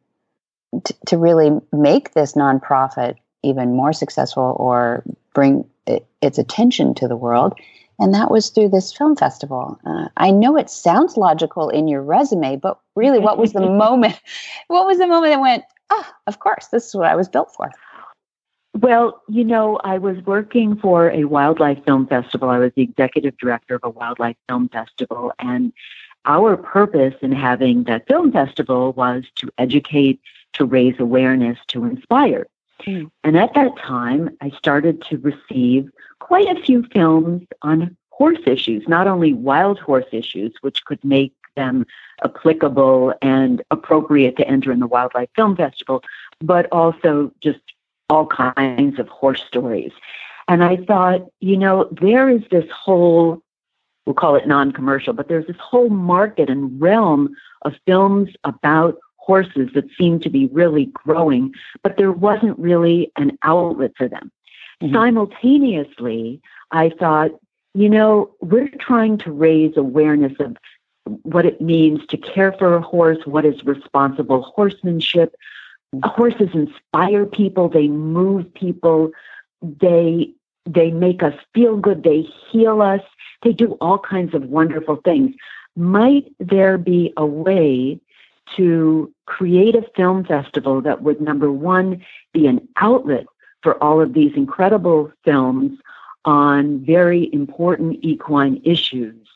to, to really make this nonprofit even more successful or bring it, its attention to the world. And that was through this film festival. Uh, I know it sounds logical in your resume, but really, what was the moment? What was the moment that went, ah, of course, this is what I was built for? Well, you know, I was working for a wildlife film festival. I was the executive director of a wildlife film festival. And our purpose in having that film festival was to educate, to raise awareness, to inspire. Mm. And at that time, I started to receive quite a few films on horse issues, not only wild horse issues, which could make them applicable and appropriate to enter in the Wildlife Film Festival, but also just all kinds of horse stories. And I thought, you know, there is this whole, we'll call it non commercial, but there's this whole market and realm of films about horses that seem to be really growing, but there wasn't really an outlet for them. Mm-hmm. Simultaneously, I thought, you know, we're trying to raise awareness of what it means to care for a horse, what is responsible horsemanship. Horses inspire people, they move people, they they make us feel good, they heal us, they do all kinds of wonderful things. Might there be a way to create a film festival that would, number one, be an outlet for all of these incredible films on very important equine issues,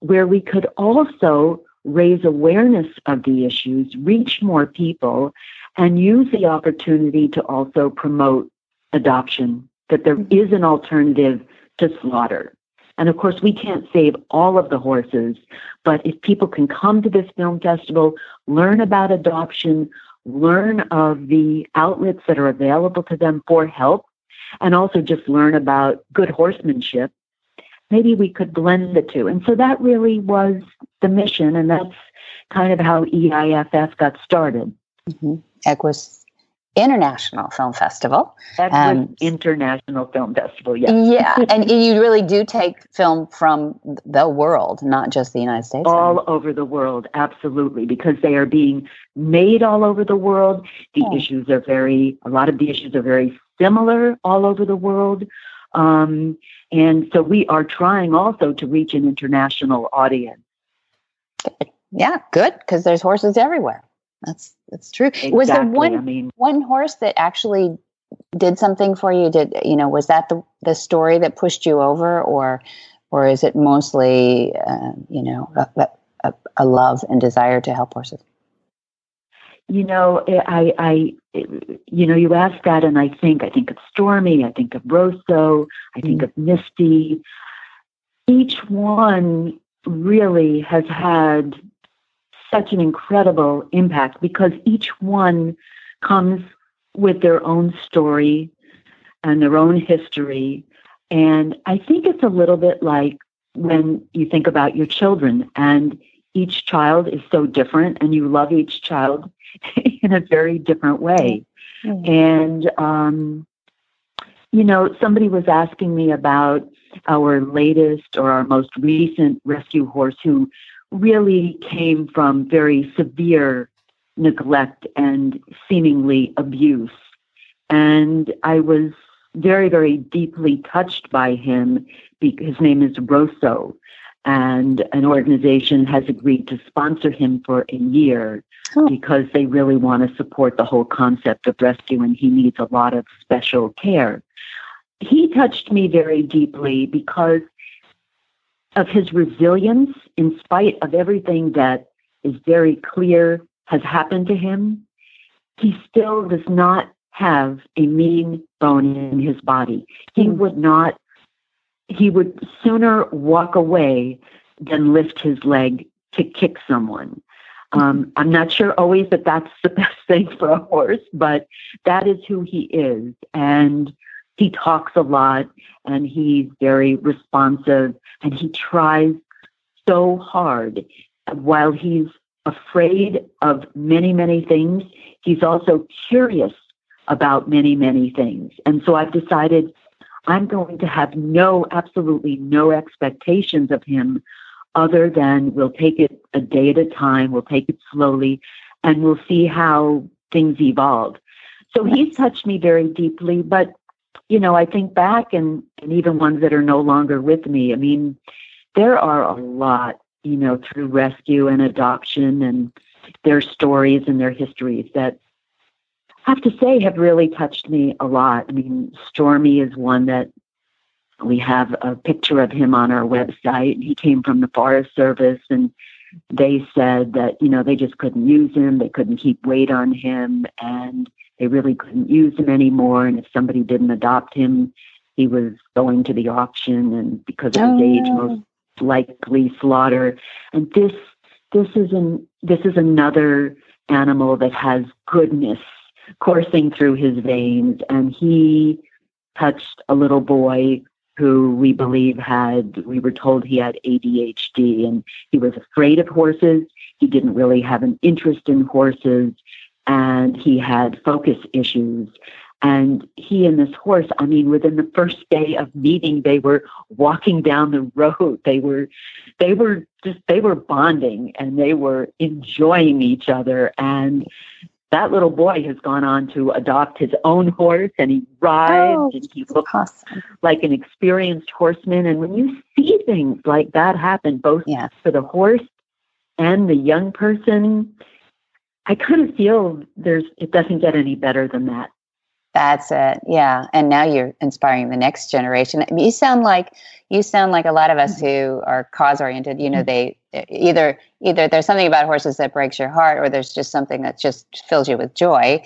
where we could also raise awareness of the issues, reach more people, and use the opportunity to also promote adoption, that there mm-hmm. is an alternative to slaughter. And of course, we can't save all of the horses, but if people can come to this film festival, learn about adoption, learn of the outlets that are available to them for help, and also just learn about good horsemanship, maybe we could blend the two. And so that really was the mission, and that's kind of how EIFF got started. Mm-hmm. Equus International Film Festival. Um, International Film Festival, yes. yeah, and you really do take film from the world, not just the United States. All over the world, absolutely, because they are being made all over the world. The oh. issues are very, a lot of the issues are very similar all over the world. Um, and so we are trying also to reach an international audience. Yeah, good, because there's horses everywhere. That's that's true. Exactly. Was there one I mean, one horse that actually did something for you? Did you know? Was that the the story that pushed you over, or or is it mostly uh, you know a, a, a, love and desire to help horses? You know, I, I, you know, you ask that, and I think, I think of Stormy, I think of Rosso, I think mm. of Misty. Each one really has had such an incredible impact because each one comes with their own story and their own history. And I think it's a little bit like when you think about your children, and each child is so different, and you love each child in a very different way. Mm-hmm. And, um, you know, somebody was asking me about our latest or our most recent rescue horse who really came from very severe neglect and seemingly abuse. And I was very, very deeply touched by him. His name is Rosso. And an organization has agreed to sponsor him for a year Oh. because they really want to support the whole concept of rescue and he needs a lot of special care. He touched me very deeply because of his resilience in spite of everything that is very clear has happened to him. He still does not have a mean bone in his body. He Mm. would not, he would sooner walk away than lift his leg to kick someone. Um, I'm not sure always that that's the best thing for a horse, but that is who he is. And he talks a lot and he's very responsive and he tries so hard while he's afraid of many, many things. He's also curious about many, many things. And so I've decided I'm going to have no, absolutely no expectations of him other than we'll take it a day at a time, we'll take it slowly, and we'll see how things evolve. So he's touched me very deeply, but you know, I think back and, and even ones that are no longer with me, I mean, there are a lot, you know, through rescue and adoption and their stories and their histories that have to say have really touched me a lot. I mean, Stormy is one that we have a picture of him on our website. He came from the Forest Service and they said that, you know, they just couldn't use him. They couldn't keep weight on him and they really couldn't use him anymore. And if somebody didn't adopt him, he was going to the auction and because of his age, oh. most likely slaughter. And this, this is an, this is another animal that has goodness coursing through his veins. And he touched a little boy who we believe had, we were told he had ADHD and he was afraid of horses. He didn't really have an interest in horses and he had focus issues. And he and this horse, I mean, within the first day of meeting, they were walking down the road. They were, they were just, they were bonding and they were enjoying each other. And that little boy has gone on to adopt his own horse and he rides Oh, and he looks Awesome. like an experienced horseman. And when you see things like that happen, both for the horse and the young person, I kind of feel there's it doesn't get any better than that. That's it. Yeah. And now you're inspiring the next generation. I mean, you sound like you sound like a lot of us mm-hmm. who are cause oriented. You know, mm-hmm. they either either there's something about horses that breaks your heart, or there's just something that just fills you with joy.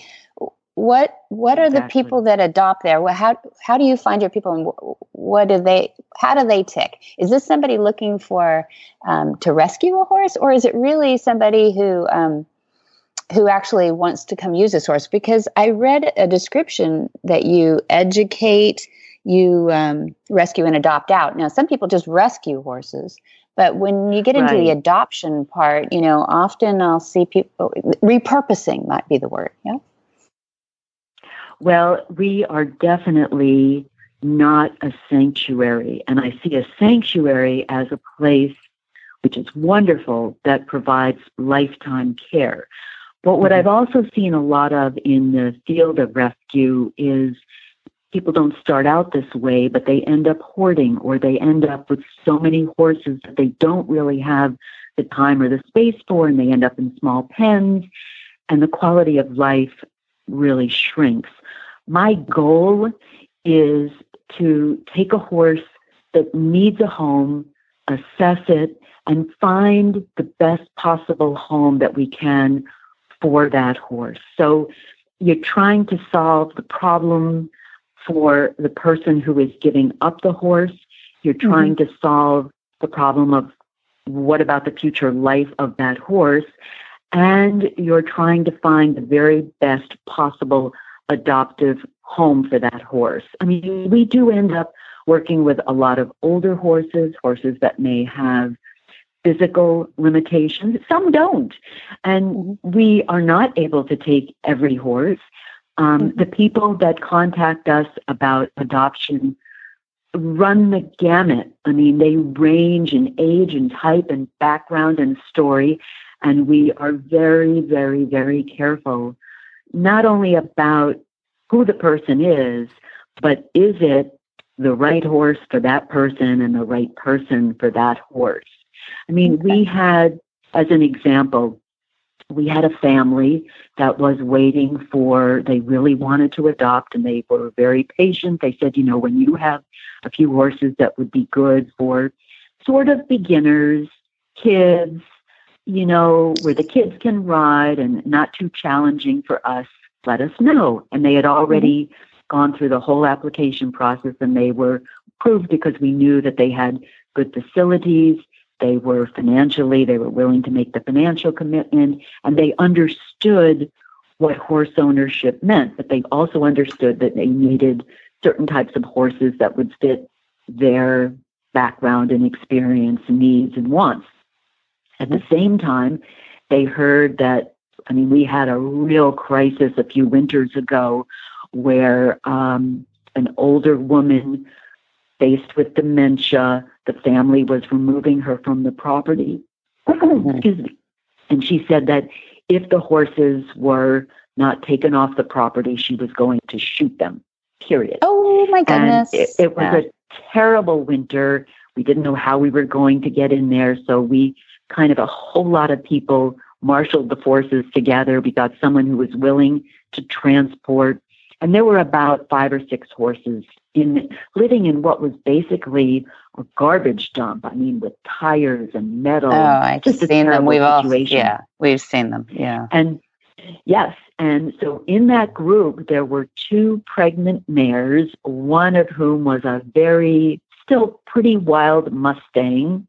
What what are the people that adopt there? Well, How how do you find your people, and what do they? How do they tick? Is this somebody looking for um, to rescue a horse, or is it really somebody who um, who actually wants to come use this horse because I read a description that you educate, you um, rescue and adopt out. Now, some people just rescue horses, but when you get into the adoption part, you know, often I'll see people repurposing might be the word. Yeah. Well, we are definitely not a sanctuary, and I see a sanctuary as a place which is wonderful that provides lifetime care. But what mm-hmm. I've also seen a lot of in the field of rescue is people don't start out this way, but they end up hoarding or they end up with so many horses that they don't really have the time or the space for, and they end up in small pens, and the quality of life really shrinks. My goal is to take a horse that needs a home, assess it, and find the best possible home that we can for that horse. So you're trying to solve the problem for the person who is giving up the horse. You're mm-hmm. trying to solve the problem of what about the future life of that horse. And you're trying to find the very best possible adoptive home for that horse. I mean, we do end up working with a lot of older horses, horses that may have physical limitations. Some don't. And mm-hmm. we are not able to take every horse. Um, The people that contact us about adoption run the gamut. I mean, they range in age and type and background and story. And we are very, very, very careful, not only about who the person is, but is it the right horse for that person and the right person for that horse. I mean, okay. we had, as an example, we had a family that was waiting for, they really wanted to adopt and they were very patient. They said, you know, when you have a few horses that would be good for sort of beginners, kids, you know, where the kids can ride and not too challenging for us, let us know. And they had already mm-hmm. gone through the whole application process and they were approved because we knew that they had good facilities they were financially, they were willing to make the financial commitment, and they understood what horse ownership meant, but they also understood that they needed certain types of horses that would fit their background and experience, needs, and wants. At the same time, they heard that, I mean, we had a real crisis a few winters ago where um, an older woman faced with dementia the family was removing her from the property. Excuse me. And she said that if the horses were not taken off the property, she was going to shoot them. Period. Oh my goodness! It, it was yeah. a terrible winter. We didn't know how we were going to get in there, so we kind of a whole lot of people marshaled the forces together. We got someone who was willing to transport, and there were about five or six horses in living in what was basically a garbage dump. I mean, with tires and metal. Oh, I've just seen them. We've situation. all, yeah, we've seen them. Yeah. And yes, and so in that group, there were two pregnant mares, one of whom was a very, still pretty wild Mustang,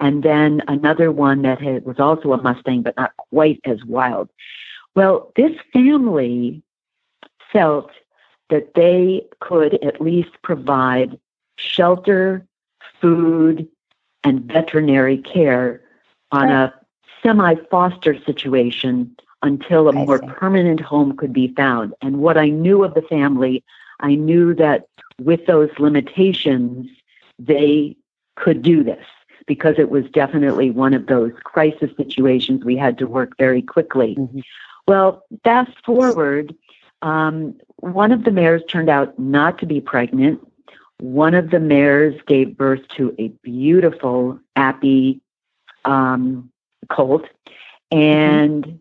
and then another one that had, was also a Mustang, but not quite as wild. Well, this family felt that they could at least provide shelter, food, and veterinary care on a semi foster situation until a I more see. permanent home could be found. And what I knew of the family, I knew that with those limitations, they could do this because it was definitely one of those crisis situations we had to work very quickly. Mm-hmm. Well, fast forward, um, one of the mares turned out not to be pregnant. One of the mares gave birth to a beautiful Appy um, colt, and mm-hmm.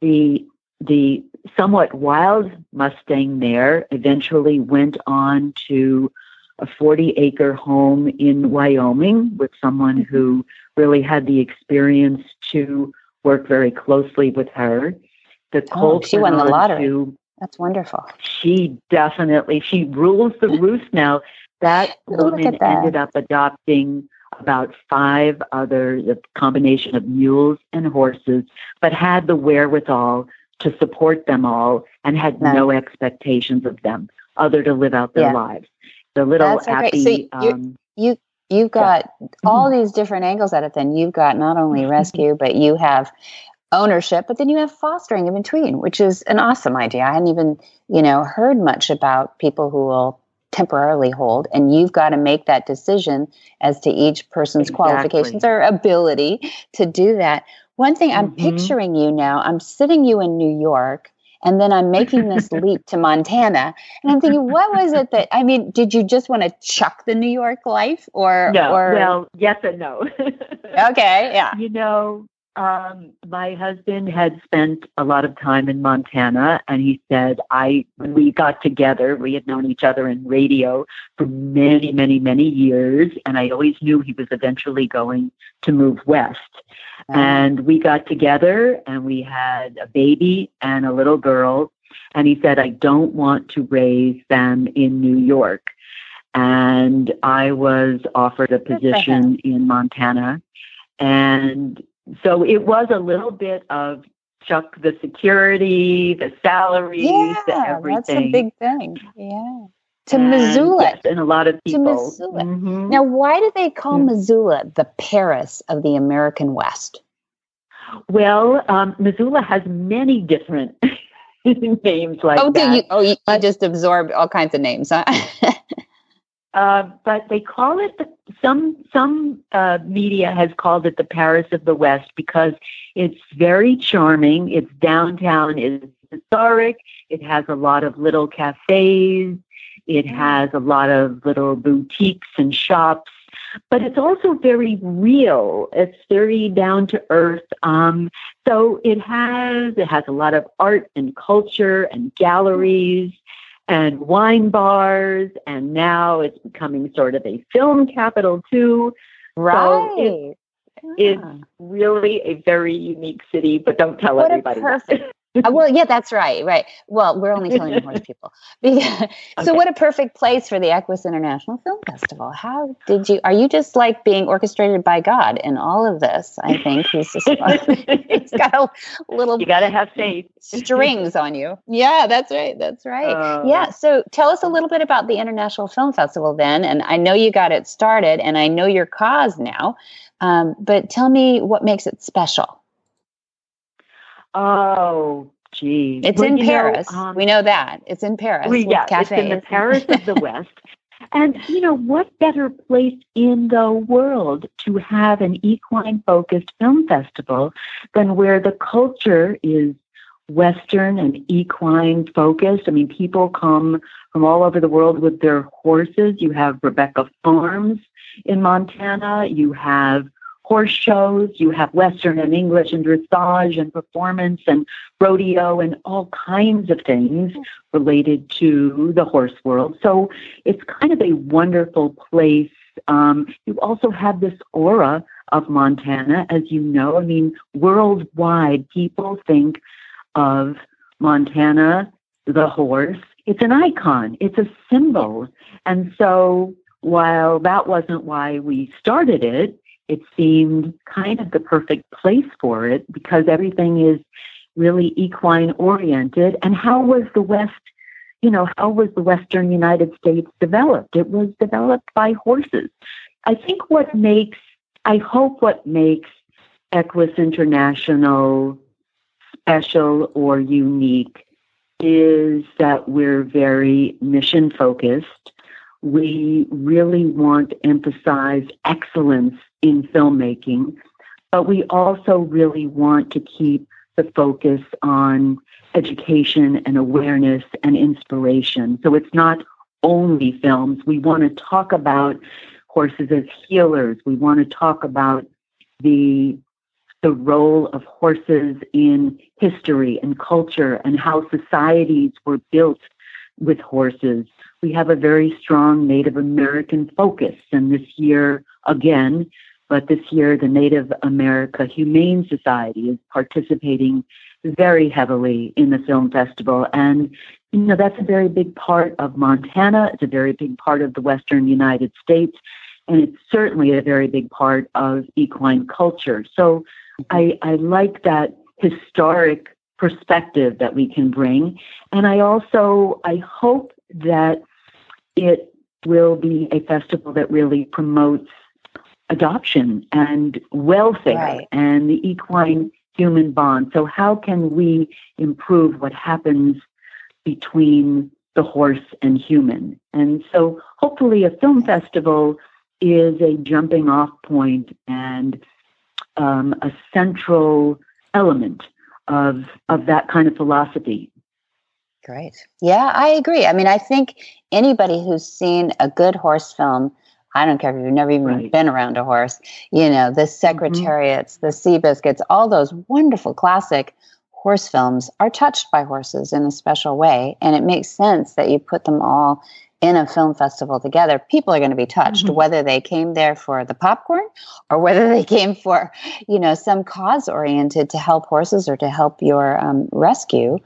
the the somewhat wild Mustang mare eventually went on to a 40 acre home in Wyoming with someone who really had the experience to work very closely with her. The colt oh, she won the lottery. To, that's wonderful. She definitely she rules the roost now. That woman that. ended up adopting about five other the combination of mules and horses, but had the wherewithal to support them all and had nice. no expectations of them other to live out their yeah. lives. The little That's happy. So um, you you've got yeah. all these different angles at it. Then you've got not only rescue, but you have ownership, but then you have fostering in between, which is an awesome idea. I hadn't even, you know, heard much about people who will temporarily hold and you've got to make that decision as to each person's exactly. qualifications or ability to do that. One thing I'm mm-hmm. picturing you now, I'm sitting you in New York and then I'm making this leap to Montana. And I'm thinking, what was it that I mean, did you just want to chuck the New York life or no, or well, yes and no. okay, yeah. You know, um, my husband had spent a lot of time in Montana, and he said, "I when we got together, we had known each other in radio for many, many, many years, and I always knew he was eventually going to move west." Mm-hmm. And we got together, and we had a baby and a little girl. And he said, "I don't want to raise them in New York." And I was offered a position in Montana, and so it was a little bit of chuck the security, the salaries, yeah, the everything. That's a big thing. Yeah. To and, Missoula. Yes, and a lot of people. To Missoula. Mm-hmm. Now, why do they call mm-hmm. Missoula the Paris of the American West? Well, um, Missoula has many different names like oh, that. You, oh, you, you just absorbed all kinds of names, huh? Uh, but they call it the, some some uh, media has called it the Paris of the West because it's very charming. It's downtown. It's historic. It has a lot of little cafes. It has a lot of little boutiques and shops, but it's also very real. It's very down to earth. Um, so it has it has a lot of art and culture and galleries and wine bars, and now it's becoming sort of a film capital too. Right. So it's, it's really a very unique city, but don't tell What everybody. that. perfect- Uh, well, yeah, that's right. Right. Well, we're only telling horse people. Because- So, Okay. what a perfect place for the Equus International Film Festival. How did you? Are you just like being orchestrated by God in all of this? I think he's just he's got a little You got to have faith. strings on you. Yeah, that's right. That's right. Uh, yeah. So tell us a little bit about the International Film Festival then. And I know you got it started and I know your cause now. Um, but tell me what makes it special. Oh, gee. It's Well, in you know, Paris. um, we know that. It's in Paris. we, yeah, it's in the. Paris of the West. And, you know, what better place in the world to have an equine focused film festival than where the culture is Western and equine focused? I mean, people come from all over the world with their horses. You have Rebecca Farms in Montana. You have horse shows. You have Western and English and dressage and performance and rodeo and all kinds of things related to the horse world. So it's kind of a wonderful place. Um, you also have this aura of Montana, as you know. I mean, worldwide, people think of Montana, the horse. It's an icon, it's a symbol. And so while that wasn't why we started it, it seemed kind of the perfect place for it because everything is really equine oriented. And how was the West, you know, how was the Western United States developed? It was developed by horses. I think what makes, I hope what makes Equus International special or unique is that we're very mission focused. We really want to emphasize excellence in filmmaking, but we also really want to keep the focus on education and awareness and inspiration. So it's not only films. We want to talk about horses as healers. We want to talk about the the role of horses in history and culture and how societies were built with horses. We have a very strong Native American focus, and this year, again, but this year, the Native America Humane Society is participating very heavily in the film festival. And, you know, that's a very big part of Montana. It's a very big part of the Western United States. And it's certainly a very big part of equine culture. So I, I like that historic perspective that we can bring. And I also, I hope that it will be a festival that really promotes adoption and welfare Right. and the equine human bond. So, how can we improve what happens between the horse and human? And so, hopefully, a film festival is a jumping off point and um, a central element of of that kind of philosophy. Great. Yeah, I agree. I mean, I think anybody who's seen a good horse film, I don't care if you've never even Right. been around a horse, you know, the mm-hmm. Secretariats, the Seabiscuits, all those wonderful classic horse films are touched by horses in a special way. And it makes sense that you put them all in a film festival together. People are going to be touched, Mhm. whether they came there for the popcorn or whether they came for, you know, some cause oriented to help horses or to help your um, rescue.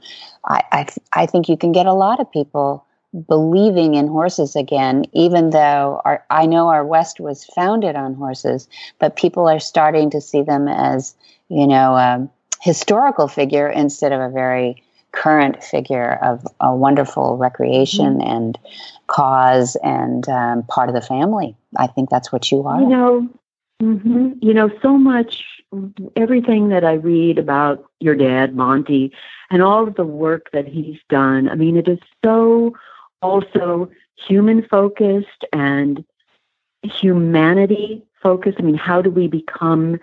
I, I, th- I think you can get a lot of people believing in horses again, even though our, I know our West was founded on horses, but people are starting to see them as, you know, a historical figure instead of a very current figure of a wonderful recreation and cause and um, part of the family. I think that's what you are. You know, hmm you know, so much, everything that I read about your dad, Monty, and all of the work that he's done. I mean, it is so also human focused and humanity focused. I mean, how do we become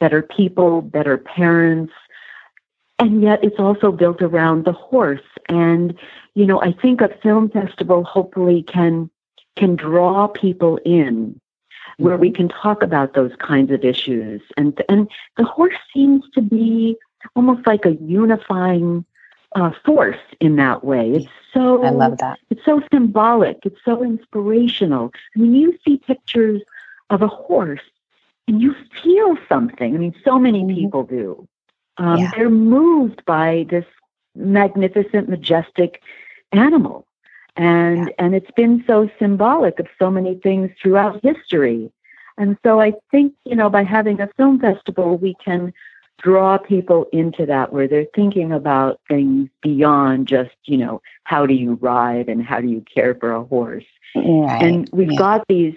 better people, better parents? And yet it's also built around the horse. And, you know, I think a film festival hopefully can can draw people in where we can talk about those kinds of issues. And and the horse seems to be almost like a unifying uh, force in that way. It's so I love that. It's so symbolic. It's so inspirational. I mean, you see pictures of a horse and you feel something. I mean, so many Mhm. people do. Um, Yeah. They're moved by this magnificent, majestic animal. And and it's been so symbolic of so many things throughout history. And so I think, you know, by having a film festival, we can draw people into that where they're thinking about things beyond just, you know, how do you ride and how do you care for a horse. Right. And we've yeah. got these,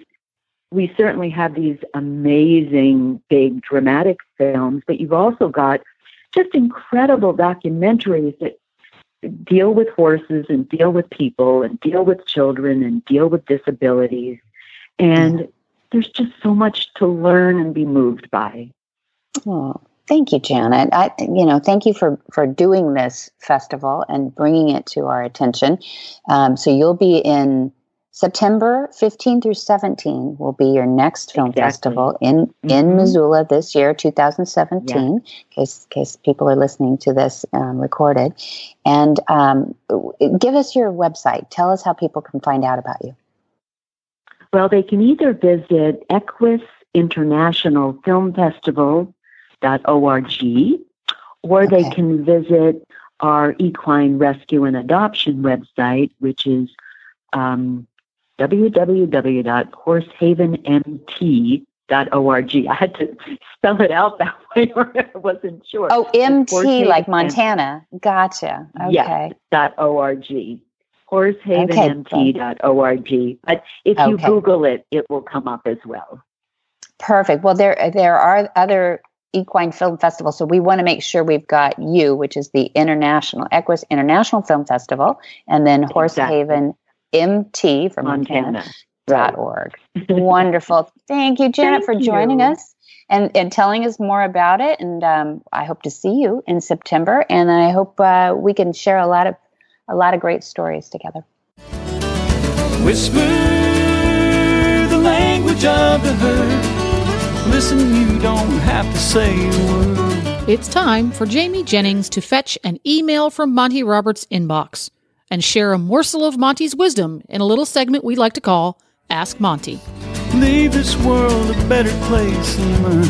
we certainly have these amazing, big, dramatic films, but you've also got just incredible documentaries that deal with horses and deal with people and deal with children and deal with disabilities. And there's just so much to learn and be moved by. Oh, thank you, Janet. I, you know, thank you for for doing this festival and bringing it to our attention. Um, so you'll be in September 15 through 17 will be your next film Exactly. festival in in Mhm. Missoula this year, 2017. In case case people are listening to this um, recorded, and um, give us your website. Tell us how people can find out about you. Well, they can either visit Equus International Film Festival.org or they can visit our equine rescue and adoption website, which is um, www.horsehavenmt.org. I had to spell it out that way or I wasn't sure. Oh, MT like Montana. Gotcha. Okay. Yes, dot org. Horsehavenmt.org. But if you Okay. Google it, it will come up as well. Perfect. Well, there there are other equine film festivals, so we want to make sure we've got you, which is the International Equus International Film Festival, and then Horsehaven MT for Montana. Montana. Dot org. Wonderful. Thank you, Janet, Thank for joining you. us and, and telling us more about it. And um, I hope to see you in September. And I hope uh, we can share a lot of a lot of great stories together. Whisper the language of the herd. Listen, you don't have to say a word. It's time for Jamie Jennings to fetch an email from Monty Roberts' inbox and share a morsel of Monty's wisdom in a little segment we like to call Ask Monty. Leave this world a better place than mine.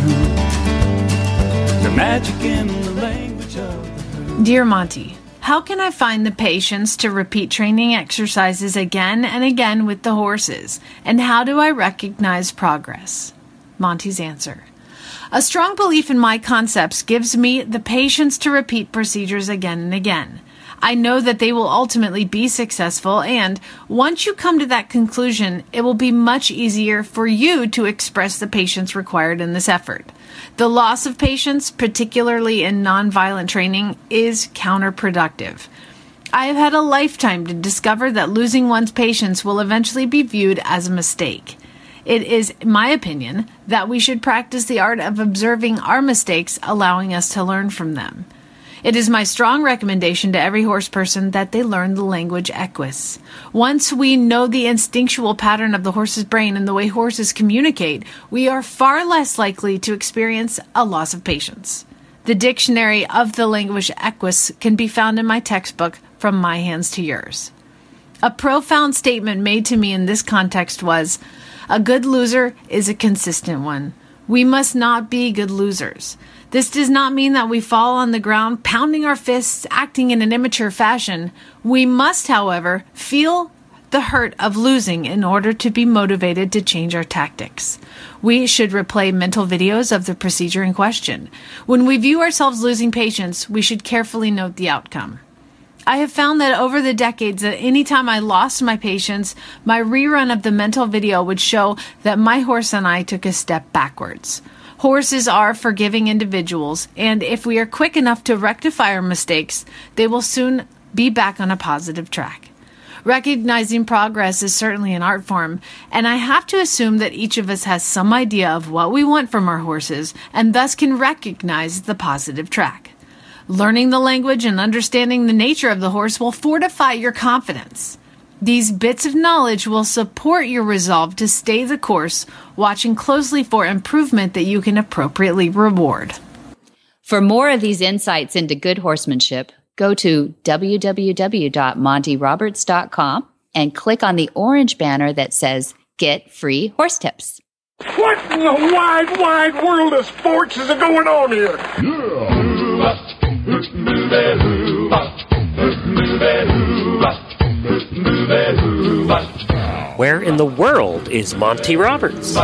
The magic in the language of the Dear Monty, how can I find the patience to repeat training exercises again and again with the horses? And how do I recognize progress? Monty's answer. A strong belief in my concepts gives me the patience to repeat procedures again and again. I know that they will ultimately be successful, and once you come to that conclusion, it will be much easier for you to express the patience required in this effort. The loss of patience, particularly in nonviolent training, is counterproductive. I have had a lifetime to discover that losing one's patience will eventually be viewed as a mistake. It is my opinion that we should practice the art of observing our mistakes, allowing us to learn from them. It is my strong recommendation to every horse person that they learn the language equus. Once we know the instinctual pattern of the horse's brain and the way horses communicate, we are far less likely to experience a loss of patience. The dictionary of the language equus can be found in my textbook, From My Hands to Yours. A profound statement made to me in this context was A good loser is a consistent one. We must not be good losers. This does not mean that we fall on the ground pounding our fists, acting in an immature fashion. We must, however, feel the hurt of losing in order to be motivated to change our tactics. We should replay mental videos of the procedure in question. When we view ourselves losing patience, we should carefully note the outcome. I have found that over the decades that anytime I lost my patience, my rerun of the mental video would show that my horse and I took a step backwards. Horses are forgiving individuals, and if we are quick enough to rectify our mistakes, they will soon be back on a positive track. Recognizing progress is certainly an art form, and I have to assume that each of us has some idea of what we want from our horses and thus can recognize the positive track. Learning the language and understanding the nature of the horse will fortify your confidence. These bits of knowledge will support your resolve to stay the course, watching closely for improvement that you can appropriately reward. For more of these insights into good horsemanship, go to www.montyroberts.com and click on the orange banner that says Get Free Horse Tips. What in the wide, wide world of sports is going on here? Where in the world is Monty Roberts?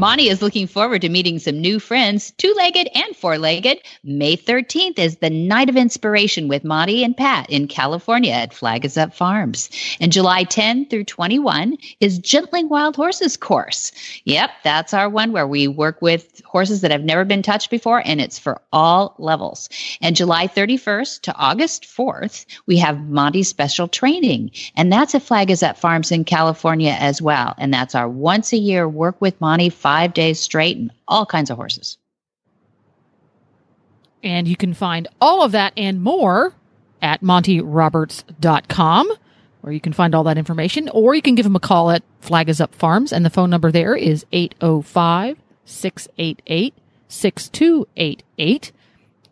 Monty is looking forward to meeting some new friends, two legged and four legged. May 13th is the night of inspiration with Monty and Pat in California at Flag is Up Farms. And July 10 through 21 is Gentling Wild Horses course. Yep, that's our one where we work with horses that have never been touched before, and it's for all levels. And July 31st to August 4th, we have Monty special training, and that's at Flag is Up Farms in California as well. And that's our once a year work with Monty five days straight and all kinds of horses. And you can find all of that and more at montyroberts.com, where you can find all that information, or you can give him a call at Flag is Up Farms, and the phone number there is 805 688 6288.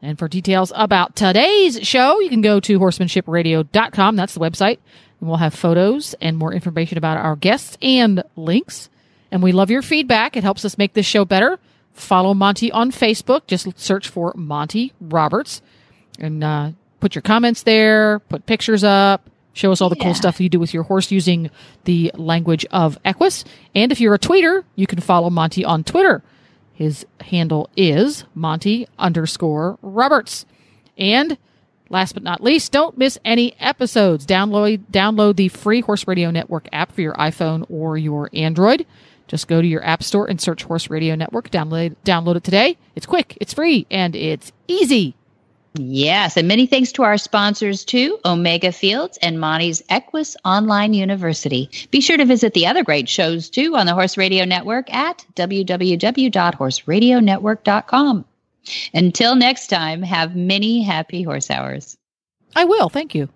And for details about today's show, you can go to horsemanshipradio.com. That's the website. And we'll have photos and more information about our guests and links. And we love your feedback. It helps us make this show better. Follow Monty on Facebook. Just search for Monty Roberts and uh, put your comments there, put pictures up, show us all the cool stuff you do with your horse using the language of Equus. And if you're a tweeter, you can follow Monty on Twitter. His handle is Monty underscore Roberts. And last but not least, don't miss any episodes. Download download the free Horse Radio Network app for your iPhone or your Android. Just go to your app store and search Horse Radio Network. Download download it today. It's quick, it's free, and it's easy. Yes, and many thanks to our sponsors too, Omega Fields and Monty's Equus Online University. Be sure to visit the other great shows too on the Horse Radio Network at www.horseradionetwork.com. Until next time, have many happy horse hours. I will. Thank you.